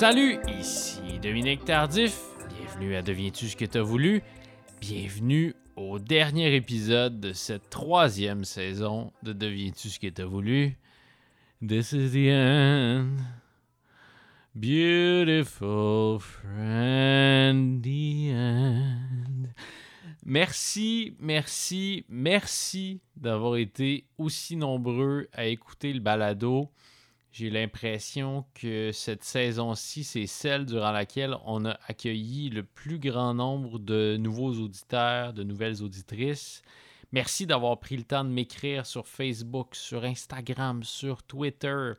Salut, ici Dominique Tardif. Bienvenue à Deviens-tu ce que t'as voulu? Bienvenue au dernier épisode de cette troisième saison de Deviens-tu ce que t'as voulu? This is the end. Beautiful friend, the end. Merci, merci, merci d'avoir été aussi nombreux à écouter le balado. J'ai l'impression que cette saison-ci, c'est celle durant laquelle on a accueilli le plus grand nombre de nouveaux auditeurs, de nouvelles auditrices. Merci d'avoir pris le temps de m'écrire sur Facebook, sur Instagram, sur Twitter.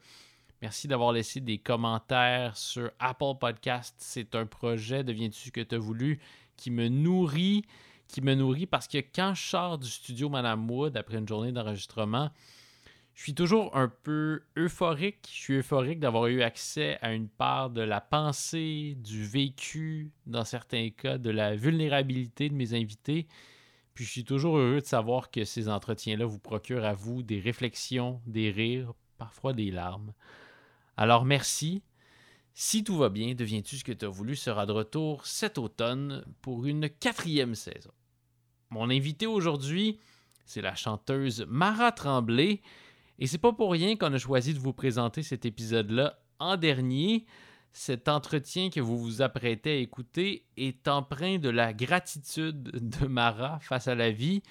Merci d'avoir laissé des commentaires sur Apple Podcast. C'est un projet, deviens-tu ce que tu as voulu, qui me nourrit, qui me nourrit parce que quand je sors du studio Madame Wood après une journée d'enregistrement, je suis toujours un peu euphorique. Je suis euphorique d'avoir eu accès à une part de la pensée, du vécu, dans certains cas, de la vulnérabilité de mes invités. Puis je suis toujours heureux de savoir que ces entretiens-là vous procurent à vous des réflexions, des rires, parfois des larmes. Alors merci. Si tout va bien, deviens-tu ce que tu as voulu sera de retour cet automne pour une quatrième saison. Mon invité aujourd'hui, c'est la chanteuse Mara Tremblay. Et c'est pas pour rien qu'on a choisi de vous présenter cet épisode-là en dernier. Cet entretien que vous vous apprêtez à écouter est empreint de la gratitude de Mara face à la vie.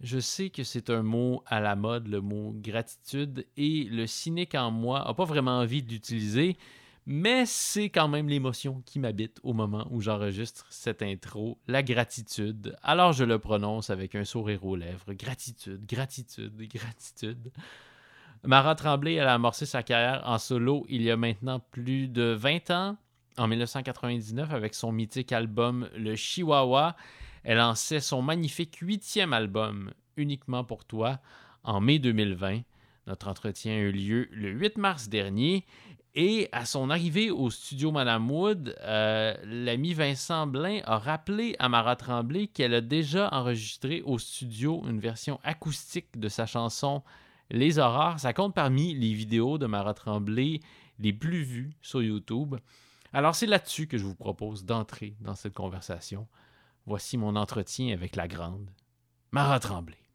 Je sais que c'est un mot à la mode, le mot gratitude, et le cynique en moi n'a pas vraiment envie de l'utiliser, mais c'est quand même l'émotion qui m'habite au moment où j'enregistre cette intro, la gratitude. Alors je le prononce avec un sourire aux lèvres. Gratitude, gratitude, gratitude. Mara Tremblay, a amorcé sa carrière en solo il y a maintenant plus de 20 ans, en 1999, avec son mythique album Le Chihuahua. Elle lançait son magnifique huitième album, Uniquement pour toi, en mai 2020. Notre entretien a eu lieu le 8 mars dernier. Et à son arrivée au studio Madame Wood, euh, l'ami Vincent Blain a rappelé à Mara Tremblay qu'elle a déjà enregistré au studio une version acoustique de sa chanson Les Aurores. Ça compte parmi les vidéos de Mara Tremblay les plus vues sur YouTube. Alors c'est là-dessus que je vous propose d'entrer dans cette conversation. Voici mon entretien avec la grande Mara Tremblay.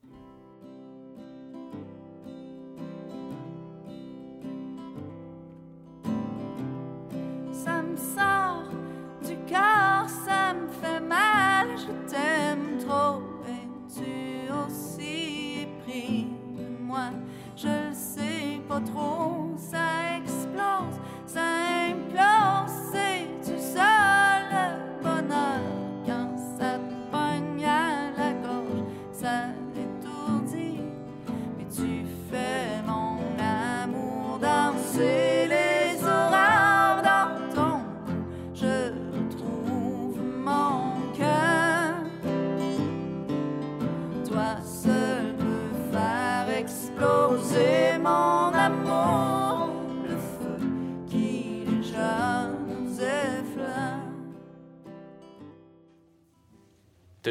Sais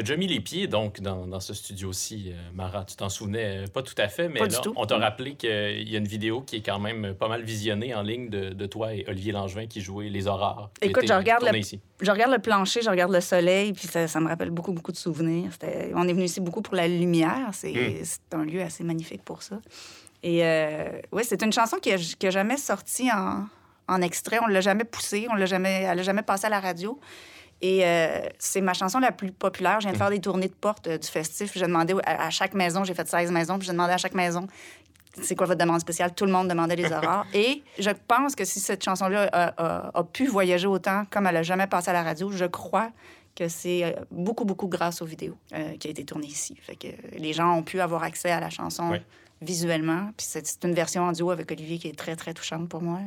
as déjà mis les pieds donc dans, dans ce studio-ci, euh, Mara? Tu t'en souvenais euh, pas tout à fait, mais là, on t'a rappelé qu'il y a une vidéo qui est quand même pas mal visionnée en ligne de, de toi et Olivier Langevin qui jouait Les Aurores. Écoute, je regarde le- ici. Je regarde le plancher, je regarde le soleil, puis ça, ça me rappelle beaucoup, beaucoup de souvenirs. On est venu ici beaucoup pour la lumière. C'est Mm. un lieu assez magnifique pour ça. Et euh, oui, c'est une chanson qui n'a jamais sorti en, en extrait. On ne l'a jamais poussée. On l'a jamais, elle n'a jamais passé à la radio. Et euh, c'est ma chanson la plus populaire. Je viens de faire des tournées de porte euh, du festif. J'ai demandé à, à chaque maison, j'ai fait 16 maisons, puis j'ai demandé à chaque maison c'est quoi votre demande spéciale? Tout le monde demandait les aurores. Et je pense que si cette chanson-là a, a- a pu voyager autant comme elle n'a jamais passé à la radio, je crois que c'est euh, beaucoup, beaucoup grâce aux vidéos euh, qui a été tournée ici. Fait que les gens ont pu avoir accès à la chanson visuellement. Puis c'est une version en duo avec Olivier qui est très, très touchante pour moi.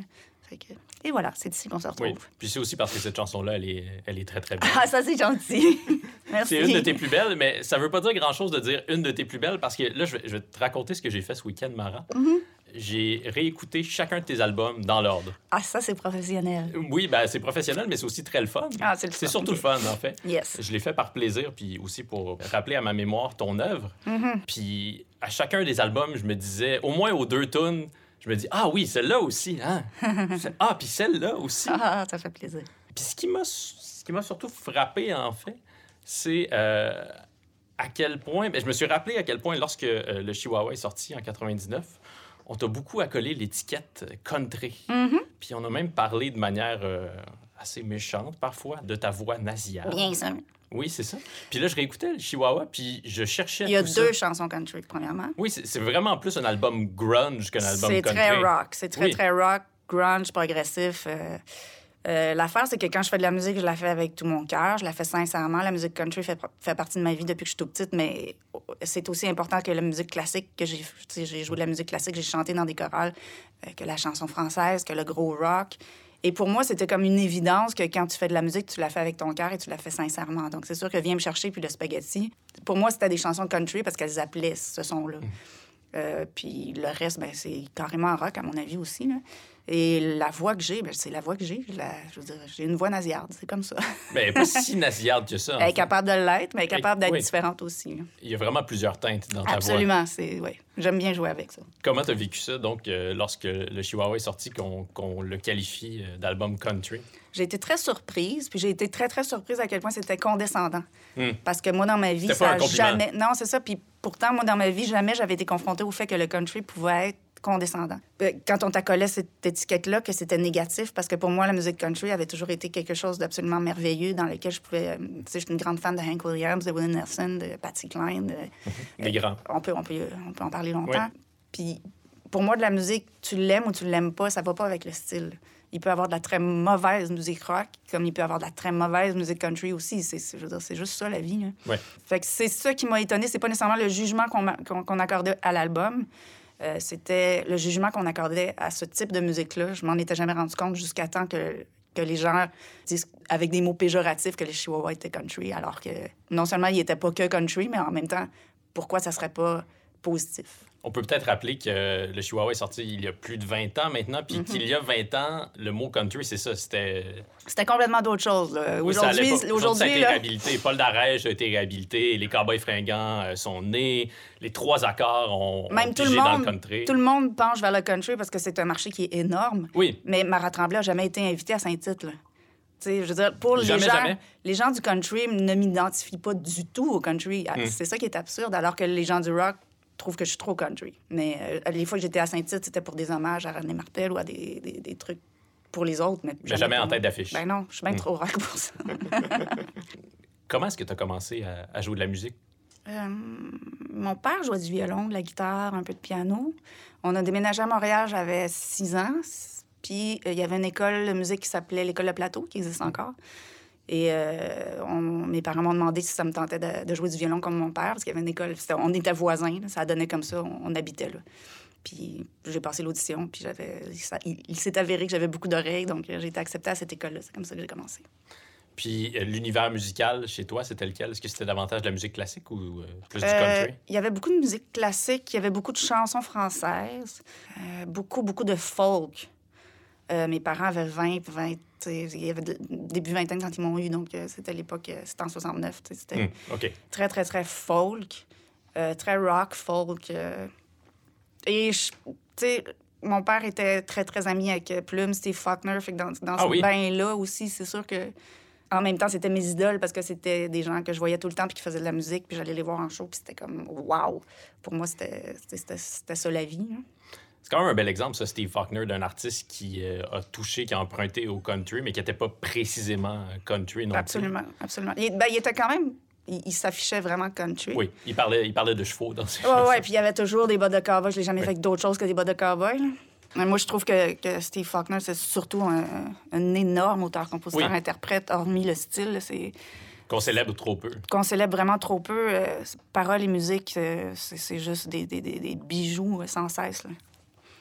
Fait que... Et voilà, c'est ici qu'on se retrouve. Oui. Puis c'est aussi parce que cette chanson-là, elle est, elle est très, très belle. Ah, ça, c'est gentil. Merci. C'est une de tes plus belles, mais ça veut pas dire grand-chose de dire une de tes plus belles parce que là, je vais, je vais te raconter ce que j'ai fait ce week-end, Mara. Mm-hmm. J'ai réécouté chacun de tes albums dans l'ordre. Ah, ça, c'est professionnel. Oui, ben, c'est professionnel, mais c'est aussi très le fun. Ah, c'est le C'est fun. surtout le fun, en fait. Yes. Je l'ai fait par plaisir, puis aussi pour rappeler à ma mémoire ton œuvre. Mm-hmm. Puis à chacun des albums, je me disais, au moins aux deux tunes, je me dis, ah oui, celle-là aussi, hein? Ah, puis celle-là aussi. Ah, ça fait plaisir. Puis ce qui m'a ce qui m'a surtout frappé, en fait, c'est euh, à quel point. ben, je me suis rappelé à quel point, lorsque euh, le Chihuahua est sorti en 99, on t'a beaucoup accolé l'étiquette country. Mhm. Puis on a même parlé de manière euh, assez méchante, parfois, de ta voix nasillarde. Bien sûr. Oui, c'est ça. Puis là, je réécoutais le Chihuahua, puis je cherchais Il y a tout deux ça. chansons country, premièrement. Oui, c'est c'est vraiment plus un album grunge qu'un album C'est country. très rock. C'est très, Oui. très rock, grunge, progressif. euh, euh, L'affaire, c'est que quand je fais de la musique, je la fais avec tout mon cœur. Je la fais sincèrement. La musique country fait, fait partie de ma vie depuis que je suis toute petite, mais c'est aussi important que la musique classique, que j'ai joué de la musique classique, j'ai chanté dans des chorales, euh, que la chanson française, que le gros rock. Et pour moi, c'était comme une évidence que quand tu fais de la musique, tu la fais avec ton cœur et tu la fais sincèrement. Donc, c'est sûr que Viens me chercher puis le spaghetti. Pour moi, c'était des chansons country parce qu'elles appelaient ce son-là. Euh, puis le reste, ben, c'est carrément rock, à mon avis aussi. là. Et la voix que j'ai, ben, c'est la voix que j'ai. La- Je veux dire, j'ai une voix nasillarde, c'est comme ça. Mais elle est pas si nasillarde que ça. Elle est capable de l'être, mais elle est capable d'être Oui. différente aussi. là. Il y a vraiment plusieurs teintes dans ta voix. Absolument, c'est... Ouais. J'aime bien jouer avec ça. Comment tu as vécu ça, donc, euh, lorsque le Chihuahua est sorti, qu'on qu'on le qualifie euh, d'album country? J'ai été très surprise, puis j'ai été très, très surprise à quel point c'était condescendant. Hmm. Parce que moi, dans ma vie, ça jamais... Non, c'est ça. Puis pourtant, moi, dans ma vie, jamais j'avais été confrontée au fait que le country pouvait être condescendant. Euh, Quand on t'accolait cette étiquette-là, que c'était négatif, parce que pour moi, la musique country avait toujours été quelque chose d'absolument merveilleux dans lequel je pouvais... euh, Tu sais, je suis une grande fan de Hank Williams, de Willie Nelson, de Patsy Cline. de- Des grands. on peut, on peut, on peut en parler longtemps. Puis pour moi, de la musique, tu l'aimes ou tu l'aimes pas, ça va pas avec le style. Il peut avoir de la très mauvaise musique rock, comme il peut avoir de la très mauvaise musique country aussi. C'est, je veux dire, c'est juste ça, la vie. là. Ouais. Fait que c'est ça qui m'a étonné. C'est pas nécessairement le jugement qu'on- qu'on accordait à l'album. Euh, c'était le jugement qu'on accordait à ce type de musique-là. Je m'en étais jamais rendu compte jusqu'à temps que, les gens disent avec des mots péjoratifs que les Chihuahuas étaient country, alors que non seulement ils étaient pas que country, mais en même temps, pourquoi ça serait pas positif? On peut peut-être rappeler que le Chihuahua est sorti il y a plus de 20 ans maintenant, puis Mhm. qu'il y a 20 ans, le mot country, c'est ça, c'était... C'était complètement d'autre chose. Oui, Aujourd'hui, pas. Aujourd'hui, ça a été là, réhabilité. Paul Darèche a été réhabilité, les Cowboys fringants euh, sont nés, les trois accords ont, ont même tout le, pigé dans monde, le country. tout le monde penche vers le country parce que c'est un marché qui est énorme. Oui, Mais Marat Tremblay n'a jamais été invité à sais, je veux dire, pour Jamais, les gens, jamais? les gens du country ne m'identifient pas du tout au country. Ah, Hmm. C'est ça qui est absurde, alors que les gens du rock trouvent que je suis trop country. Mais euh, les fois que j'étais à Saint-Tite, c'était pour des hommages à René Martel ou à des, des- des trucs pour les autres. Mais, mais jamais en tête d'affiche. Ben non, je suis même Hmm. trop rock pour ça. Comment est-ce que tu as commencé à, à jouer de la musique? Euh, mon père jouait du violon, de la guitare, un peu de piano. On a déménagé à Montréal, j'avais six ans. Puis euh, il y avait une école de musique qui s'appelait l'École de Plateau, qui existe encore. Et euh, on- mes parents m'ont demandé si ça me tentait de, de jouer du violon comme mon père, parce qu'il y avait une école. on était voisins, là, ça donnait comme ça, on, on habitait là. Puis j'ai passé l'audition, puis j'avais, il, il s'est avéré que j'avais beaucoup d'oreilles, donc euh, j'ai été acceptée à cette école-là. C'est comme ça que j'ai commencé. Puis euh, l'univers musical chez toi, c'était lequel? Est-ce que c'était davantage de la musique classique ou euh, plus du Euh, country? Il y avait beaucoup de musique classique, il y avait beaucoup de chansons françaises, euh, beaucoup, beaucoup de folk. Euh, mes parents avaient 20, 20, tu sais, il y avait de- début vingtaine quand ils m'ont eu, donc euh, c'était l'époque, euh, c'était en 69, tu sais, c'était Hmm, très, très, très folk, euh, très rock, folk. euh. Et, tu sais, mon père était très, très ami avec Plume, Steve Faulkner, fait que dans, dans Ah ce oui? bain-là aussi, c'est sûr que... En même temps, c'était mes idoles parce que c'était des gens que je voyais tout le temps puis qui faisaient de la musique, puis j'allais les voir en show, puis c'était comme wow. Pour moi, c'était ça la vie. hein. C'est quand même un bel exemple, ça, Steve Faulkner, d'un artiste qui euh, a touché, qui a emprunté au country, mais qui n'était pas précisément country non plus. Absolument, absolument. Il, ben, il était quand même... Il, il s'affichait vraiment country. Oui, il parlait, il parlait de chevaux dans ses chansons. ouais, puis il y avait toujours des bottes de cowboy. Je l'ai jamais Oui. fait avec d'autres choses que des bottes de cowboy. Mais moi, je trouve que, que Steve Faulkner, c'est surtout un, un énorme auteur-compositeur-interprète, hormis le style. C'est Qu'on célèbre trop peu. qu'on célèbre vraiment trop peu. euh, paroles et musique, euh, c'est c'est juste des, des- des- des bijoux euh, sans cesse. là.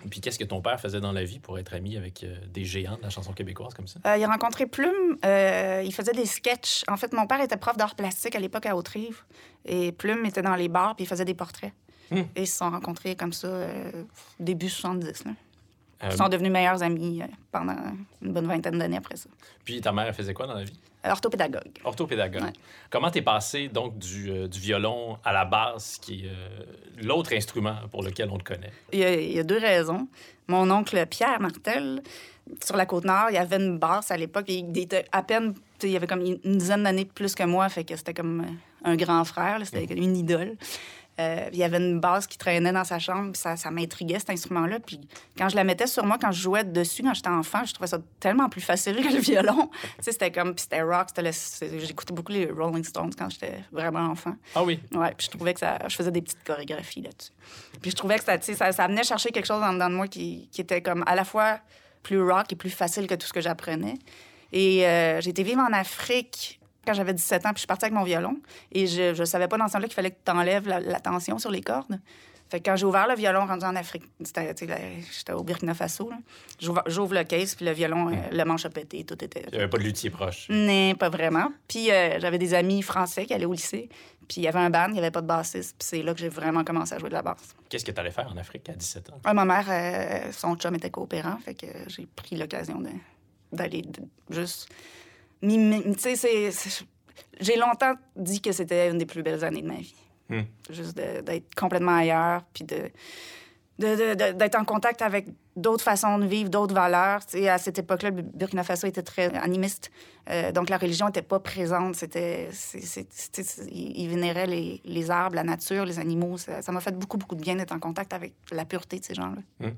Puis qu'est-ce que ton père faisait dans la vie pour être ami avec euh, des géants de la chanson québécoise comme ça? Euh, il a rencontré Plume. euh, il faisait des sketchs. En fait, mon père était prof d'art plastique à l'époque à Haute-Rive. Et Plume était dans les bars puis il faisait des portraits. Hmm. Et ils se sont rencontrés comme ça, début 70. Là. Ils sont devenus meilleurs amis pendant une bonne vingtaine d'années après ça. Puis ta mère, elle faisait quoi dans la vie? Orthopédagogue. Orthopédagogue. Ouais. Comment t'es passé donc du, euh, du violon à la basse, qui est euh, l'autre instrument pour lequel on te connaît? Il y, a, il y a deux raisons. Mon oncle Pierre Martel, sur la Côte-Nord, il y avait une basse à l'époque. Il était à peine... Il avait comme une dizaine d'années de plus que moi, fait que c'était comme un grand frère, c'était une idole. Euh, il y avait une basse qui traînait dans sa chambre, puis ça, ça m'intriguait, cet instrument-là. Puis quand je la mettais sur moi, quand je jouais dessus, quand j'étais enfant, je trouvais ça tellement plus facile que le violon. tu sais, c'était comme... Puis c'était rock, c'était J'écoutais beaucoup les Rolling Stones quand j'étais vraiment enfant. Ah oui. Ouais, puis je trouvais que ça. Je faisais des petites chorégraphies là-dessus. Puis je trouvais que ça, tu sais, ça, ça venait chercher quelque chose en dedans de moi qui, qui était comme à la fois plus rock et plus facile que tout ce que j'apprenais. Et euh, j'ai été vivre en Afrique quand j'avais 17 ans, puis je suis partie avec mon violon. Et je ne savais pas dans ce temps-là qu'il fallait que tu enlèves la, la tension sur les cordes. Fait que quand j'ai ouvert le violon rendu en Afrique, j'étais au Burkina Faso. J'ouvre, le case, puis le violon, euh, le manche a pété, tout était... Il n'y avait pas de luthier proche. Non, pas vraiment. Puis euh, j'avais des amis français qui allaient au lycée. Puis il y avait un band, il n'y avait pas de bassiste. Puis c'est là que j'ai vraiment commencé à jouer de la basse. Qu'est-ce que tu allais faire en Afrique à 17 ans? Ouais, ma mère, euh, son chum était coopérant, fait que j'ai pris l'occasion d'aller juste... j'ai longtemps dit que c'était une des plus belles années de ma vie. Hmm. Juste d'être complètement ailleurs, puis de- d'être en contact avec d'autres façons de vivre, d'autres valeurs. À cette époque-là, le Burkina Faso était très animiste. Euh, donc, la religion n'était pas présente. C'était, ils vénéraient les, les arbres, la nature, les animaux. Ça m'a fait beaucoup, beaucoup de bien d'être en contact avec la pureté de ces gens-là.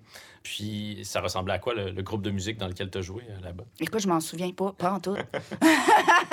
Puis ça ressemblait à quoi le, le groupe de musique dans lequel tu as joué euh, là-bas? Écoute, je m'en souviens pas, pas en tout.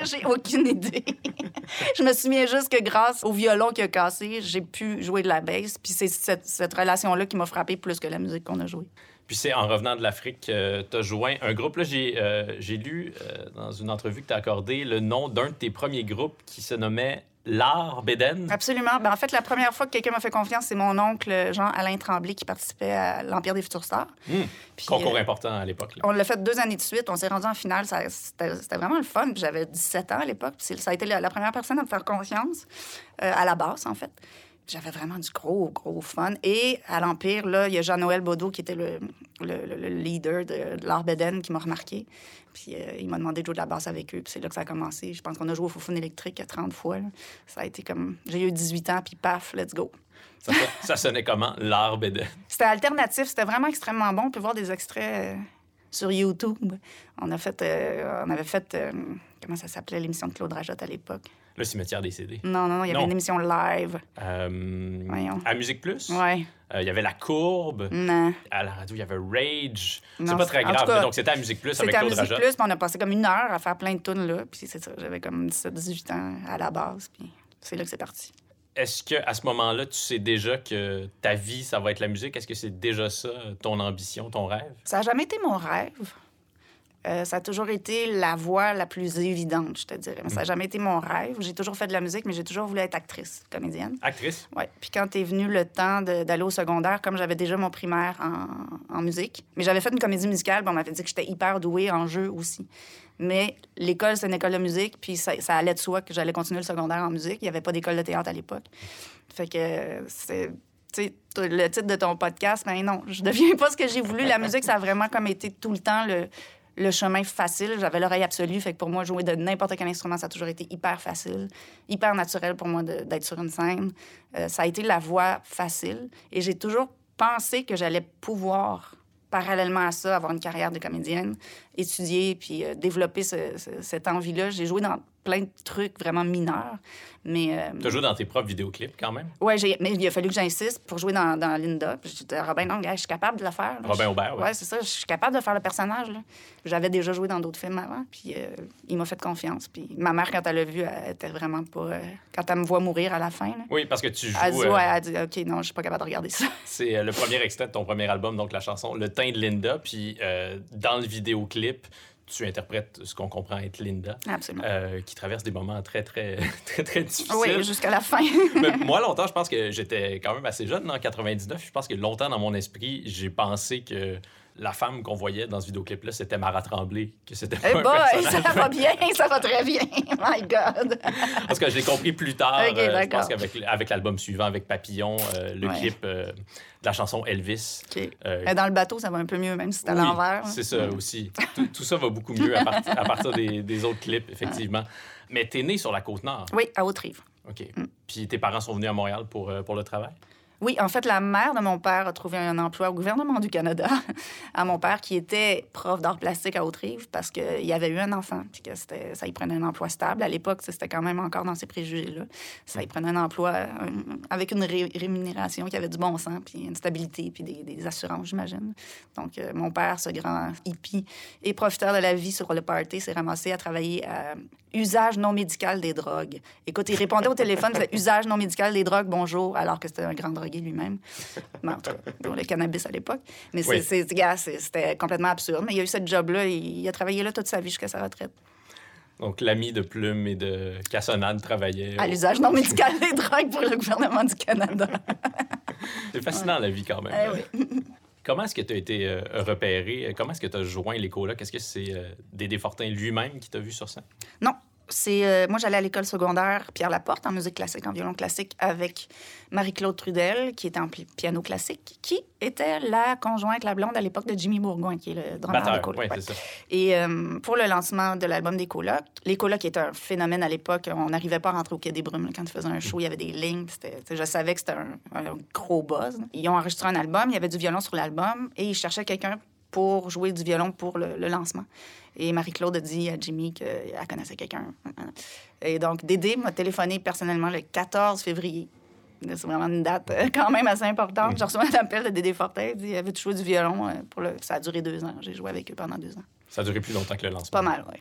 j'ai aucune idée. je me souviens juste que grâce au violon qui a cassé, j'ai pu jouer de la basse. Puis c'est cette, relation-là qui m'a frappé plus que la musique qu'on a jouée. Puis c'est en revenant de l'Afrique que tu as joint un groupe. Là, j'ai euh, j'ai lu euh, dans une entrevue que tu as accordé le nom d'un de tes premiers groupes qui se nommait L'Art Béden. Absolument. Ben, en fait, la première fois que quelqu'un m'a fait confiance, c'est mon oncle Jean-Alain Tremblay qui participait à l'Empire des futurs stars. Hmm. Puis, Concours euh, important à l'époque. On l'a fait deux années de suite. On s'est rendu en finale. C'était vraiment le fun. J'avais 17 ans à l'époque. Ça a été la, la première personne à me faire confiance, euh, à la base, en fait. J'avais vraiment du gros, gros fun. Et à l'Empire, là, il y a Jean-Noël Baudot qui était le, le- le- le leader de, de l'art Béden qui m'a remarqué. Puis euh, il m'a demandé de jouer de la basse avec eux. Puis c'est là que ça a commencé. Je pense qu'on a joué au Foufoune électrique 30 fois. là. Ça a été comme... J'ai eu 18 ans, puis paf, let's go. Ça, ça sonnait comment, L'Art Béden? C'était alternatif, c'était vraiment extrêmement bon. On peut voir des extraits euh, sur YouTube. On a fait, euh, on avait fait, euh, comment ça s'appelait l'émission de Claude Rajotte à l'époque? Le cimetière des CD. Non, non, non, il y avait Non. une émission live. Euh, Voyons. à Musique Plus, euh, Ouais, il y avait La Courbe. non. À la radio, il y avait Rage. C'est pas très grave, cas, donc c'était à Musique Plus avec C'était à Claude Musique. Plus, puis on a passé comme une heure à faire plein de tunes là. Puis c'est ça, j'avais comme 17-18 ans à la base, puis c'est là que c'est parti. Est-ce que à ce moment-là, tu sais déjà que ta vie, ça va être la musique? Est-ce que c'est déjà ça, ton ambition, ton rêve? Ça n'a jamais été mon rêve. Euh, ça a toujours été la voie la plus évidente, je te dirais. Mais ça n'a jamais été mon rêve. J'ai toujours fait de la musique, mais j'ai toujours voulu être actrice, comédienne. Actrice? Ouais. Puis quand est venu le temps d'aller au secondaire, comme j'avais déjà mon primaire en, en musique, mais j'avais fait une comédie musicale, puis on m'avait dit que j'étais hyper douée en jeu aussi. Mais l'école, c'est une école de musique, puis ça, ça allait de soi que j'allais continuer le secondaire en musique. Il n'y avait pas d'école de théâtre à l'époque. Fait que c'est... Le titre de ton podcast, ben non, je deviens pas ce que j'ai voulu. La musique, ça a vraiment comme été tout le temps le, le chemin facile. J'avais l'oreille absolue, fait que pour moi, jouer de n'importe quel instrument, ça a toujours été hyper facile, hyper naturel pour moi d'être sur une scène. Euh, ça a été la voie facile. Et j'ai toujours pensé que j'allais pouvoir, parallèlement à ça, avoir une carrière de comédienne, étudier, puis euh, développer ce- ce- cette envie-là. J'ai joué dans plein de trucs vraiment mineurs, mais... euh, Tu joué dans tes propres vidéoclips quand même? J'ai- mais il a fallu que j'insiste pour jouer dans, dans Linda. Puis j'ai dit, Robin, non, je suis capable de le faire. là. Robin Je- Aubert, ouais. Ouais, c'est ça. Je suis capable de faire le personnage. J'avais déjà joué dans d'autres films avant. Puis euh, il m'a fait confiance. Puis ma mère, quand elle l'a vu, elle était vraiment pas. euh, quand elle me voit mourir à la fin, là, Oui, parce que tu joues. elle dit, euh, ouais, elle dit, OK, non, je suis pas capable de regarder ça. C'est le premier extrait de ton premier album, donc la chanson Le teint de Linda. Puis dans le vidéoclip, tu interprètes ce qu'on comprend être Linda, Absolument. euh, qui traverse des moments très, très, très, très difficiles. oui, jusqu'à la fin. Mais moi, longtemps, je pense que j'étais quand même assez jeune, en 99. Je pense que longtemps, dans mon esprit, j'ai pensé que la femme qu'on voyait dans ce vidéoclip-là, c'était Mara Tremblay, que c'était pas Eh un boy, personnage. ça va bien, ça va très bien. My God. Parce que je l'ai compris plus tard. Ok, euh, je pense qu'avec avec l'album suivant, avec Papillon, euh, le Ouais. clip euh, de la chanson Elvis. OK. euh, Dans le bateau, ça va un peu mieux, même si c'est à oui, l'envers. C'est ça aussi. Tout, tout ça va beaucoup mieux à, partir- à partir des, des autres clips, effectivement. Mais t'es né sur la Côte-Nord. Oui, à Haute-Rive. OK. Mm. Puis tes parents sont venus à Montréal pour, pour le travail? Oui, en fait, la mère de mon père a trouvé un emploi au gouvernement du Canada à mon père, qui était prof d'art plastique à Haute-Rive, parce qu'il y avait eu un enfant, puis que ça y prenait un emploi stable. À l'époque, c'était quand même encore dans ces préjugés-là. Ça y prenait un emploi euh, avec une ré- rémunération qui avait du bon sens, puis une stabilité, puis des, des assurances, j'imagine. Donc, euh, mon père, ce grand hippie et profiteur de la vie sur le party, s'est ramassé à travailler à usage non médical des drogues. Écoute, il répondait au téléphone, usage non médical des drogues, bonjour, alors que c'était un grand lui-même. Mais en tout cas, pour le cannabis à l'époque. Mais Oui. c'était complètement absurde. Mais il a eu ce job-là, il, il a travaillé là toute sa vie jusqu'à sa retraite. Donc, l'ami de Plume et de Cassonade travaillait. À l'usage non médical des drogues pour le gouvernement du Canada. C'est fascinant, la vie, quand même. Eh oui. Comment est-ce que tu as été euh, repéré? Comment est-ce que tu as joint les colocs? Est-ce que c'est euh, Dédé Fortin lui-même qui t'a vu sur scène? Non. C'est, euh, moi, j'allais à l'école secondaire Pierre Laporte en musique classique, en violon classique, avec Marie-Claude Trudel, qui était en pi- piano classique, qui était la conjointe, la blonde à l'époque de Jimmy Bourgoin, qui est le drummer des Batteur, colocs. Ouais. ça. Et euh, pour le lancement de l'album des colocs, les colocs étaient un phénomène à l'époque. On n'arrivait pas à rentrer au Quai des Brumes là, quand ils faisaient un show. Il y avait des lignes. Je savais que c'était un, un gros buzz. Ils ont enregistré un album. Il y avait du violon sur l'album et ils cherchaient quelqu'un pour jouer du violon pour le, le lancement. Et Marie-Claude a dit à Jimmy qu'elle connaissait quelqu'un. Et donc, Dédé m'a téléphoné personnellement le 14 février. C'est vraiment une date euh, quand même assez importante. J'ai reçu un appel de Dédé Fortin. Il dit Avais-tu joué du violon euh, pour le... Ça a duré deux ans. J'ai joué avec eux pendant deux ans. Ça a duré plus longtemps que le lancement. Pas mal, oui.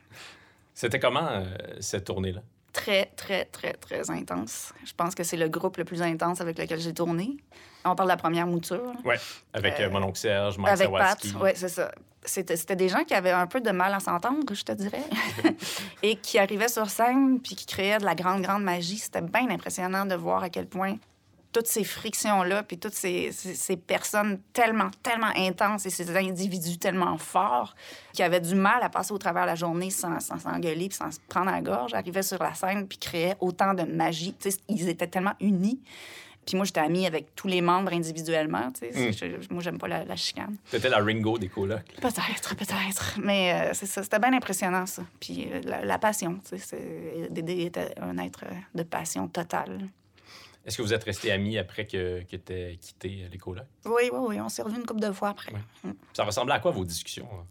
C'était comment, euh, cette tournée-là? Très, très, très, très intense. Je pense que c'est le groupe le plus intense avec lequel j'ai tourné. On parle de la première mouture. Ouais, avec euh, Euh, mon oncle Serge, Mike Avec Pat, oui, c'est ça. C'était des gens qui avaient un peu de mal à s'entendre, je te dirais, et qui arrivaient sur scène puis qui créaient de la grande, grande magie. C'était bien impressionnant de voir à quel point toutes ces frictions-là, puis toutes ces, ces- ces personnes tellement, tellement intenses et ces individus tellement forts qui avaient du mal à passer au travers de la journée sans s'engueuler puis sans se prendre à la gorge, arrivaient sur la scène puis créaient autant de magie. Ils étaient tellement unis. Puis moi, j'étais amie avec tous les membres individuellement. tu sais. Mm. Je- moi, j'aime pas la, la chicane. T'étais la Ringo des colocs. Peut-être, peut-être. Mais euh, c'est ça, c'était bien impressionnant, ça. Puis euh, la, la passion, tu sais. Dédé était un être de passion totale. Est-ce que vous êtes restés amis après que, que tu quitté euh, les colocs? Oui, oui, oui, on s'est revus une couple de fois après. Ouais. Ça ressemblait à quoi vos discussions? hein?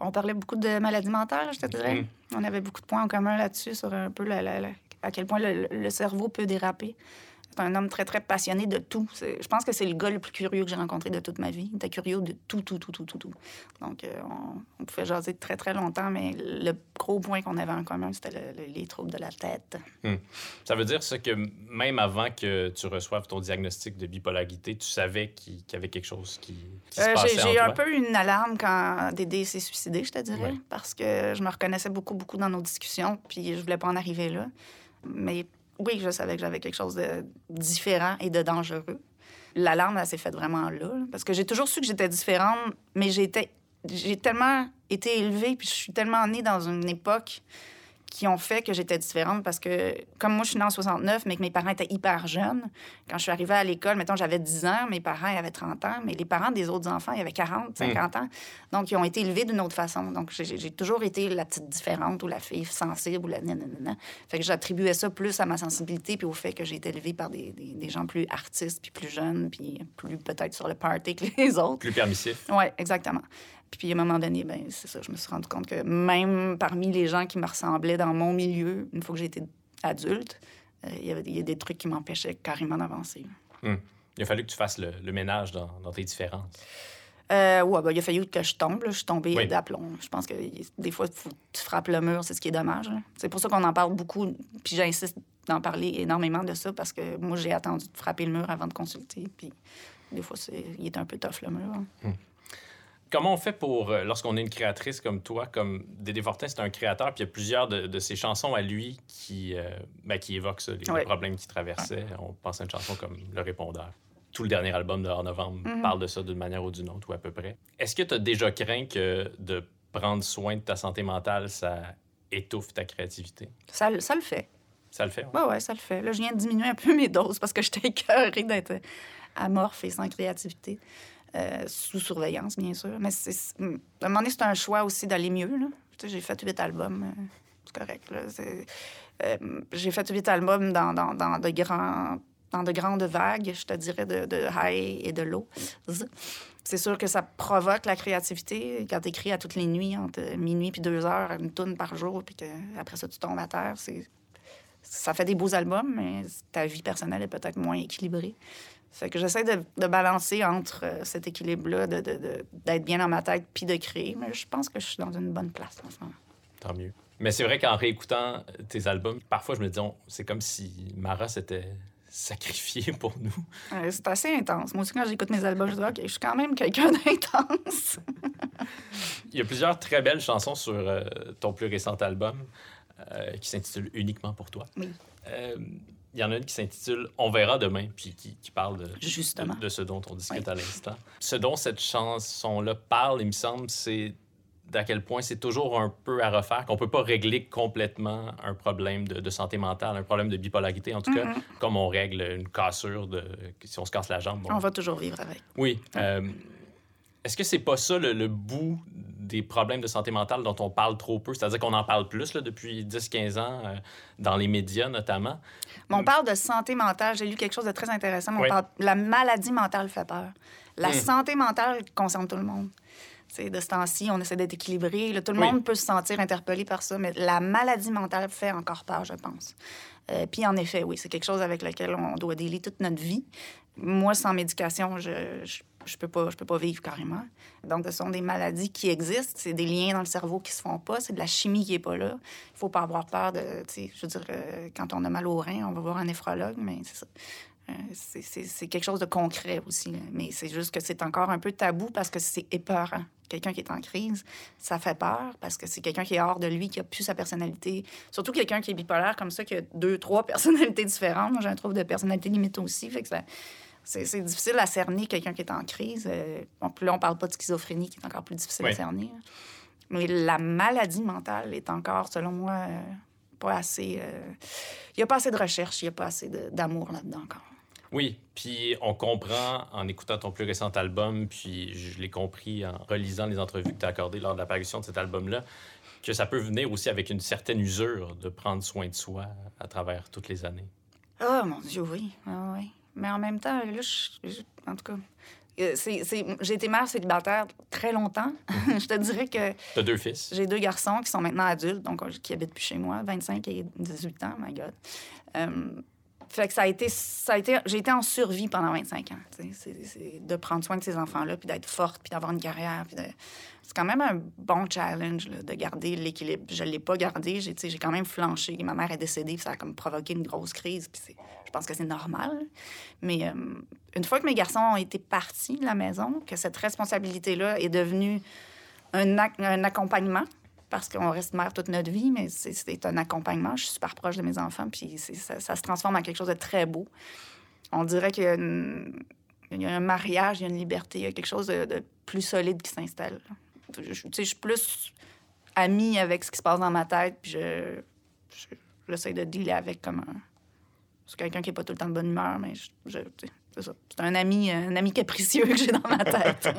On parlait beaucoup de maladies mentales, je te dirais. Mhm. On avait beaucoup de points en commun là-dessus, sur un peu la- à quel point le, le cerveau peut déraper. C'est un homme très, très passionné de tout. Je pense que c'est le gars le plus curieux que j'ai rencontré de toute ma vie. Il était curieux de tout, tout, tout, tout, tout, tout. Donc, euh, on, on pouvait jaser très, très longtemps, mais le gros point qu'on avait en commun, c'était le- le- les troubles de la tête. Ça veut dire ça que même avant que tu reçoives ton diagnostic de bipolarité, tu savais qu'il y avait quelque chose qui, qui se Euh, passait j'ai eu un peu une alarme quand Dédé s'est suicidé, je te dirais, Ouais. parce que je me reconnaissais beaucoup, beaucoup dans nos discussions, puis je voulais pas en arriver là. Mais oui, je savais que j'avais quelque chose de différent et de dangereux. L'alarme, elle s'est faite vraiment là, parce que j'ai toujours su que j'étais différente, mais j'ai tellement été élevée, puis je suis tellement née dans une époque qui ont fait que j'étais différente parce que, comme moi, je suis née en 69, mais que mes parents étaient hyper jeunes, quand je suis arrivée à l'école, mettons, j'avais 10 ans, mes parents ils avaient 30 ans, mais les parents des autres enfants, ils avaient 40, 50 ans. Donc, ils ont été élevés d'une autre façon. Donc, j'ai- toujours été la petite différente ou la fille sensible ou la nanana. Fait que j'attribuais ça plus à ma sensibilité puis au fait que j'ai été élevée par des, des- des gens plus artistes puis plus jeunes puis plus peut-être sur le party que les autres. Plus permissif. Oui, exactement. Puis à un moment donné, ben, c'est ça, je me suis rendu compte que même parmi les gens qui me ressemblaient dans mon milieu, une fois que été adulte, euh, il y avait il y a des trucs qui m'empêchaient carrément d'avancer. Hum. Il a fallu que tu fasses le, le ménage dans, dans tes différences. Euh, ouais, ben, il a fallu que je tombe. là. Je suis tombée Oui. d'aplomb. Je pense que des fois, faut que tu frappes le mur, c'est ce qui est dommage. C'est pour ça qu'on en parle beaucoup. Puis j'insiste d'en parler énormément de ça parce que moi, j'ai attendu de frapper le mur avant de consulter. Puis des fois, c'est... il est un peu tough, le mur. hein. Comment on fait pour, euh, lorsqu'on est une créatrice comme toi, comme Dédé Fortin, c'est un créateur, puis il y a plusieurs de, de ses chansons à lui qui, euh, ben, qui évoquent ça, les, les Ouais. problèmes qu'il traversait. On pense à une chanson comme Le Répondeur. tout le dernier album de Hors Novembre Mhm. parle de ça d'une manière ou d'une autre, ou à peu près. Est-ce que tu as déjà craint que de prendre soin de ta santé mentale, ça étouffe ta créativité? Ça, le- ça le fait. Ça le fait? ouais? Oui, oui, ça le fait. Là, je viens de diminuer un peu mes doses parce que j'étais écœurée d'être amorphe et sans créativité. Euh, sous surveillance, bien sûr. Mais à un moment donné, c'est un choix aussi d'aller mieux. J'ai fait huit albums. euh, c'est correct. Euh, j'ai fait huit albums dans, dans, de grandes vagues, je te dirais, de, high et de low. C'est sûr que ça provoque la créativité quand tu écris à toutes les nuits, entre minuit puis deux heures, une tourne par jour, puis qu'après ça, tu tombes à terre. Ça fait des beaux albums, mais ta vie personnelle est peut-être moins équilibrée. Fait que j'essaie de, de balancer entre euh, cet équilibre-là, de, de- de- d'être bien dans ma tête puis de créer. Mais je pense que je suis dans une bonne place en ce moment. Tant mieux. Mais c'est vrai qu'en réécoutant tes albums, parfois je me dis, c'est comme si Mara s'était sacrifiée pour nous. C'est assez intense. Moi aussi, quand j'écoute mes albums, je dis, OK, je suis quand même quelqu'un d'intense. Il y a plusieurs très belles chansons sur euh, ton plus récent album euh, qui s'intitule Uniquement pour toi. Oui. Euh, il y en a une qui s'intitule On verra demain, puis qui, qui parle de, Justement. de, de ce dont on discute Oui. à l'instant. Ce dont cette chanson-là parle, il me semble, c'est d'à quel point c'est toujours un peu à refaire, qu'on peut pas régler complètement un problème de, de santé mentale, un problème de bipolarité, en tout cas, comme on règle une cassure de si on se casse la jambe. bon, On va toujours vivre avec. oui. euh, Est-ce que c'est pas ça le, le bout des problèmes de santé mentale dont on parle trop peu? C'est-à-dire qu'on en parle plus là, depuis 10-15 ans, euh, dans les médias notamment? Mais on parle de santé mentale. J'ai lu quelque chose de très intéressant. mais on Oui. parle- la maladie mentale fait peur. La Hmm. santé mentale concerne tout le monde. Tu sais, de ce temps-ci, on essaie d'être équilibré. Là, tout le Oui. monde peut se sentir interpellé par ça, mais la maladie mentale fait encore peur, je pense. Euh, puis en effet, oui, c'est quelque chose avec lequel on doit délire toute notre vie. Moi, sans médication, je, je, je peux pas, je peux pas vivre carrément. Donc, ce sont des maladies qui existent. C'est des liens dans le cerveau qui se font pas. C'est de la chimie qui est pas là. Il faut pas avoir peur de, je veux dire, euh, quand on a mal au rein, on va voir un néphrologue, mais c'est ça. Euh, c'est- quelque chose de concret aussi. Mais c'est juste que c'est encore un peu tabou parce que c'est épeurant. Quelqu'un qui est en crise, ça fait peur parce que c'est quelqu'un qui est hors de lui, qui a plus sa personnalité. Surtout quelqu'un qui est bipolaire comme ça, qui a deux, trois personnalités différentes. Moi, j'ai un trouble de personnalité limite aussi. Fait que ça- c'est difficile à cerner quelqu'un qui est en crise. Euh, puis là, on parle pas de schizophrénie, qui est encore plus difficile Oui. à cerner. Mais la maladie mentale est encore, selon moi, euh, pas assez. euh, Il n'y a pas assez de recherche, il n'y a pas assez d'amour là-dedans encore. Oui, puis on comprend en écoutant ton plus récent album, puis je l'ai compris en relisant les entrevues que tu as accordées lors de l'apparition de cet album-là, que ça peut venir aussi avec une certaine usure de prendre soin de soi à travers toutes les années. Ah, mon Dieu, oui. Ah, oui. Mais en même temps, là, je- je- en tout cas, euh, c'est- c'est- j'ai été mère célibataire très longtemps. je te dirais que Tu as deux fils. j'ai deux garçons qui sont maintenant adultes, donc qui habitent plus chez moi, 25 et 18 ans, my God. Euh, fait que ça a été, ça a été, j'ai été en survie pendant 25 ans. C'est, de prendre soin de ces enfants-là, puis d'être forte, puis d'avoir une carrière. C'est quand même un bon challenge de garder l'équilibre. Je ne l'ai pas gardé. J'ai, j'ai quand même flanché. Ma mère est décédée, puis ça a comme provoqué une grosse crise. Puis je pense que c'est normal. Mais euh, une fois que mes garçons ont été partis de la maison, que cette responsabilité-là est devenue un, un accompagnement, parce qu'on reste mère toute notre vie, mais c'est- un accompagnement. Je suis super proche de mes enfants, puis ça, se transforme en quelque chose de très beau. On dirait qu'il y a, un mariage, il y a une liberté, il y a quelque chose de, plus solide qui s'installe. Je, je- suis plus amie avec ce qui se passe dans ma tête, puis je, je- j'essaie de dealer avec comme un... C'est quelqu'un qui n'est pas tout le temps de bonne humeur, mais c'est ça. C'est un ami, un ami capricieux que j'ai dans ma tête.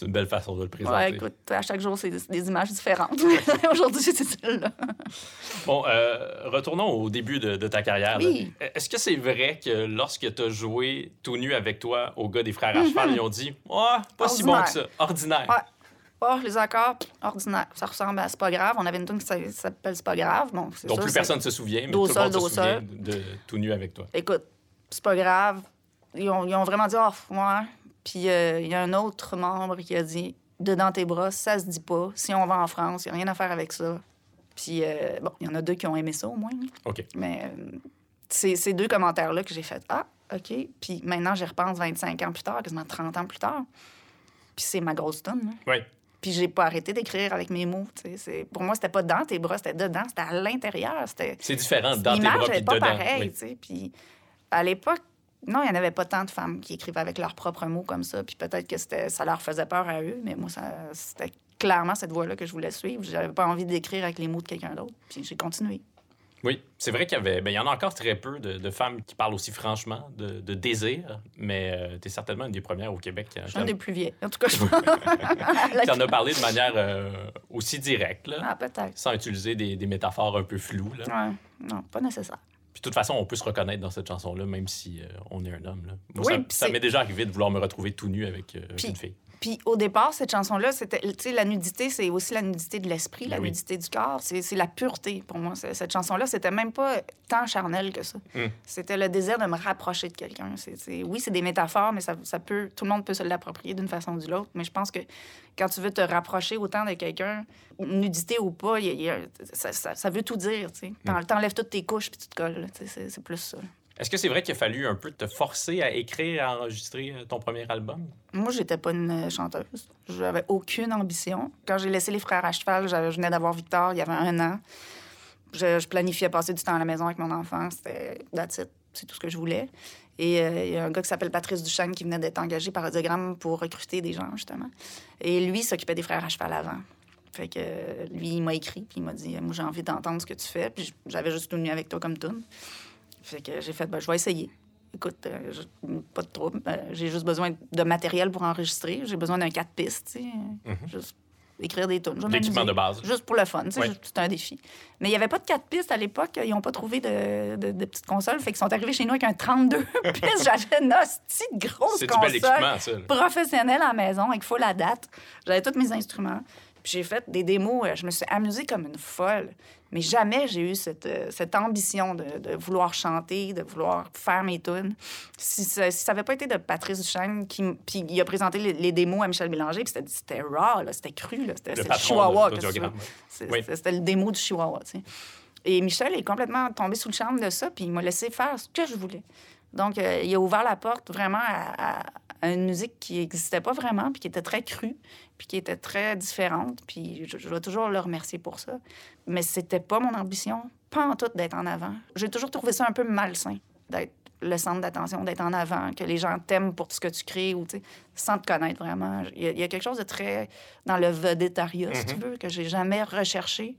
C'est une belle façon de le présenter. ouais, écoute, à chaque jour, c'est des, des images différentes. Aujourd'hui, c'est celle-là. Bon, euh, retournons au début de, de ta carrière. Oui. Est-ce que c'est vrai que lorsque tu as joué tout nu avec toi au gars des frères à cheval, ils ont dit Ouais, pas si bon que ça, ordinaire. Ouais. Oh, les accords, ordinaire. Ça ressemble à C'est pas grave. On avait une tune qui s'a- s'appelle C'est pas grave. Bon, Donc plus personne se souvient, mais tout le monde se souvient de, de tout nu avec toi. Écoute, c'est pas grave. Ils ont, ils ont vraiment dit, oh, ouais. Puis euh, il y a un autre membre qui a dit, dedans tes bras, ça se dit pas. Si on va en France, il n'y a rien à faire avec ça. Puis, euh, bon, il y en a deux qui ont aimé ça au moins. OK. Mais euh, c'est ces deux commentaires-là que j'ai fait, ah, OK. Puis maintenant, j'y repense 25 ans plus tard, quasiment 30 ans plus tard. Puis c'est ma grosse tonne. Oui. Puis j'ai pas arrêté d'écrire avec mes mots. C'est- Pour moi, c'était pas dans tes bras, c'était dedans, c'était à l'intérieur. C'était C'est différent dans tes L'image bras n'est puis pas dedans. Oui. sais. Puis à l'époque, non, il n'y en avait pas tant de femmes qui écrivaient avec leurs propres mots comme ça. Puis peut-être que ça leur faisait peur à eux, mais moi, c'était clairement cette voie-là que je voulais suivre. J'avais pas envie d'écrire avec les mots de quelqu'un d'autre. Puis j'ai continué. Oui, c'est vrai qu'il y avait. Ben, il y en a encore très peu de, de femmes qui parlent aussi franchement de, de désir, mais tu es certainement une des premières au Québec Je suis une des plus vieilles. En tout cas, je qui en a parlé de manière euh, aussi directe, là, Ah, peut-être. sans utiliser des, des métaphores un peu floues. Là. Ouais. Non, pas nécessaire. Puis de toute façon, on peut se reconnaître dans cette chanson-là, même si euh, on est un homme. Là. Moi, Oui, ça- m'est déjà arrivé de vouloir me retrouver tout nu avec, euh, Puis- une fille. Puis au départ, cette chanson-là, c'était, tu sais, la nudité, c'est aussi la nudité de l'esprit, la Ben oui. nudité du corps. C'est, c'est la pureté pour moi. C'est- Cette chanson-là, c'était même pas tant charnel que ça. Mm. C'était le désir de me rapprocher de quelqu'un. C'est, c'est- oui, c'est des métaphores, mais ça, ça peut, tout le monde peut se l'approprier d'une façon ou d'une autre. Mais je pense que quand tu veux te rapprocher autant de quelqu'un, nudité ou pas, il y a- il y a- ça, ça- ça veut tout dire. Tu sais. T'en- T'enlèves toutes tes couches puis tu te colles. c'est plus ça. Est-ce que c'est vrai qu'il a fallu un peu te forcer à écrire, à enregistrer euh, ton premier album? Moi, j'étais pas une euh, chanteuse. J'avais aucune ambition. Quand j'ai laissé les frères à cheval, je venais d'avoir Victor il y avait un an. Je, planifiais passer du temps à la maison avec mon enfant. C'était that's. C'est tout ce que je voulais. Et euh, il y a un gars qui s'appelle Patrice Duchesne qui venait d'être engagé par Audiogramme pour recruter des gens, justement. Et lui s'occupait des frères à cheval avant. Fait que lui, il m'a écrit, puis il m'a dit Moi, j'ai envie d'entendre ce que tu fais. Puis j'avais juste tout nu avec toi comme tune. Fait que j'ai fait ben, Je vais essayer. Écoute, euh, pas de trouble. Euh, j'ai juste besoin de matériel pour enregistrer. J'ai besoin d'un 4 pistes, tu sais. Juste écrire des tunes. Mhm. L'équipement de base. Juste pour le fun, tu sais. Ouais. juste- C'est un défi. Mais il n'y avait pas de 4 pistes à l'époque. Ils n'ont pas trouvé de, de, de petites consoles. Fait qu'ils sont arrivés chez nous avec un 32 pistes. J'avais une hostie de grosse C'est du bel console ça. professionnelle à la maison avec full à date. J'avais tous mes instruments. Puis j'ai fait des démos. euh, Je me suis amusée comme une folle. Mais jamais j'ai eu cette, euh, cette ambition de, de vouloir chanter, de vouloir faire mes tunes. Si ça si n'avait pas été de Patrice Duchesne, qui, puis il a présenté les, les démos à Michel Bélanger, puis c'était- c'était raw, c'était cru, c'était Le le chihuahua. Oui. C'était c'était le démo du chihuahua, tu sais. Et Michel est complètement tombé sous le charme de ça, puis il m'a laissé faire ce que je voulais. Donc, euh, il a ouvert la porte vraiment à, à- à une musique qui n'existait pas vraiment, puis qui était très crue, puis qui était très différente. Puis je, je dois toujours le remercier pour ça. Mais c'était pas mon ambition, pas en tout d'être en avant. J'ai toujours trouvé ça un peu malsain, d'être le centre d'attention, d'être en avant, que les gens t'aiment pour ce que tu crées, ou, tu sais, sans te connaître vraiment. Il y, a, il y a quelque chose de très dans le vedettariat, si tu veux, que j'ai jamais recherché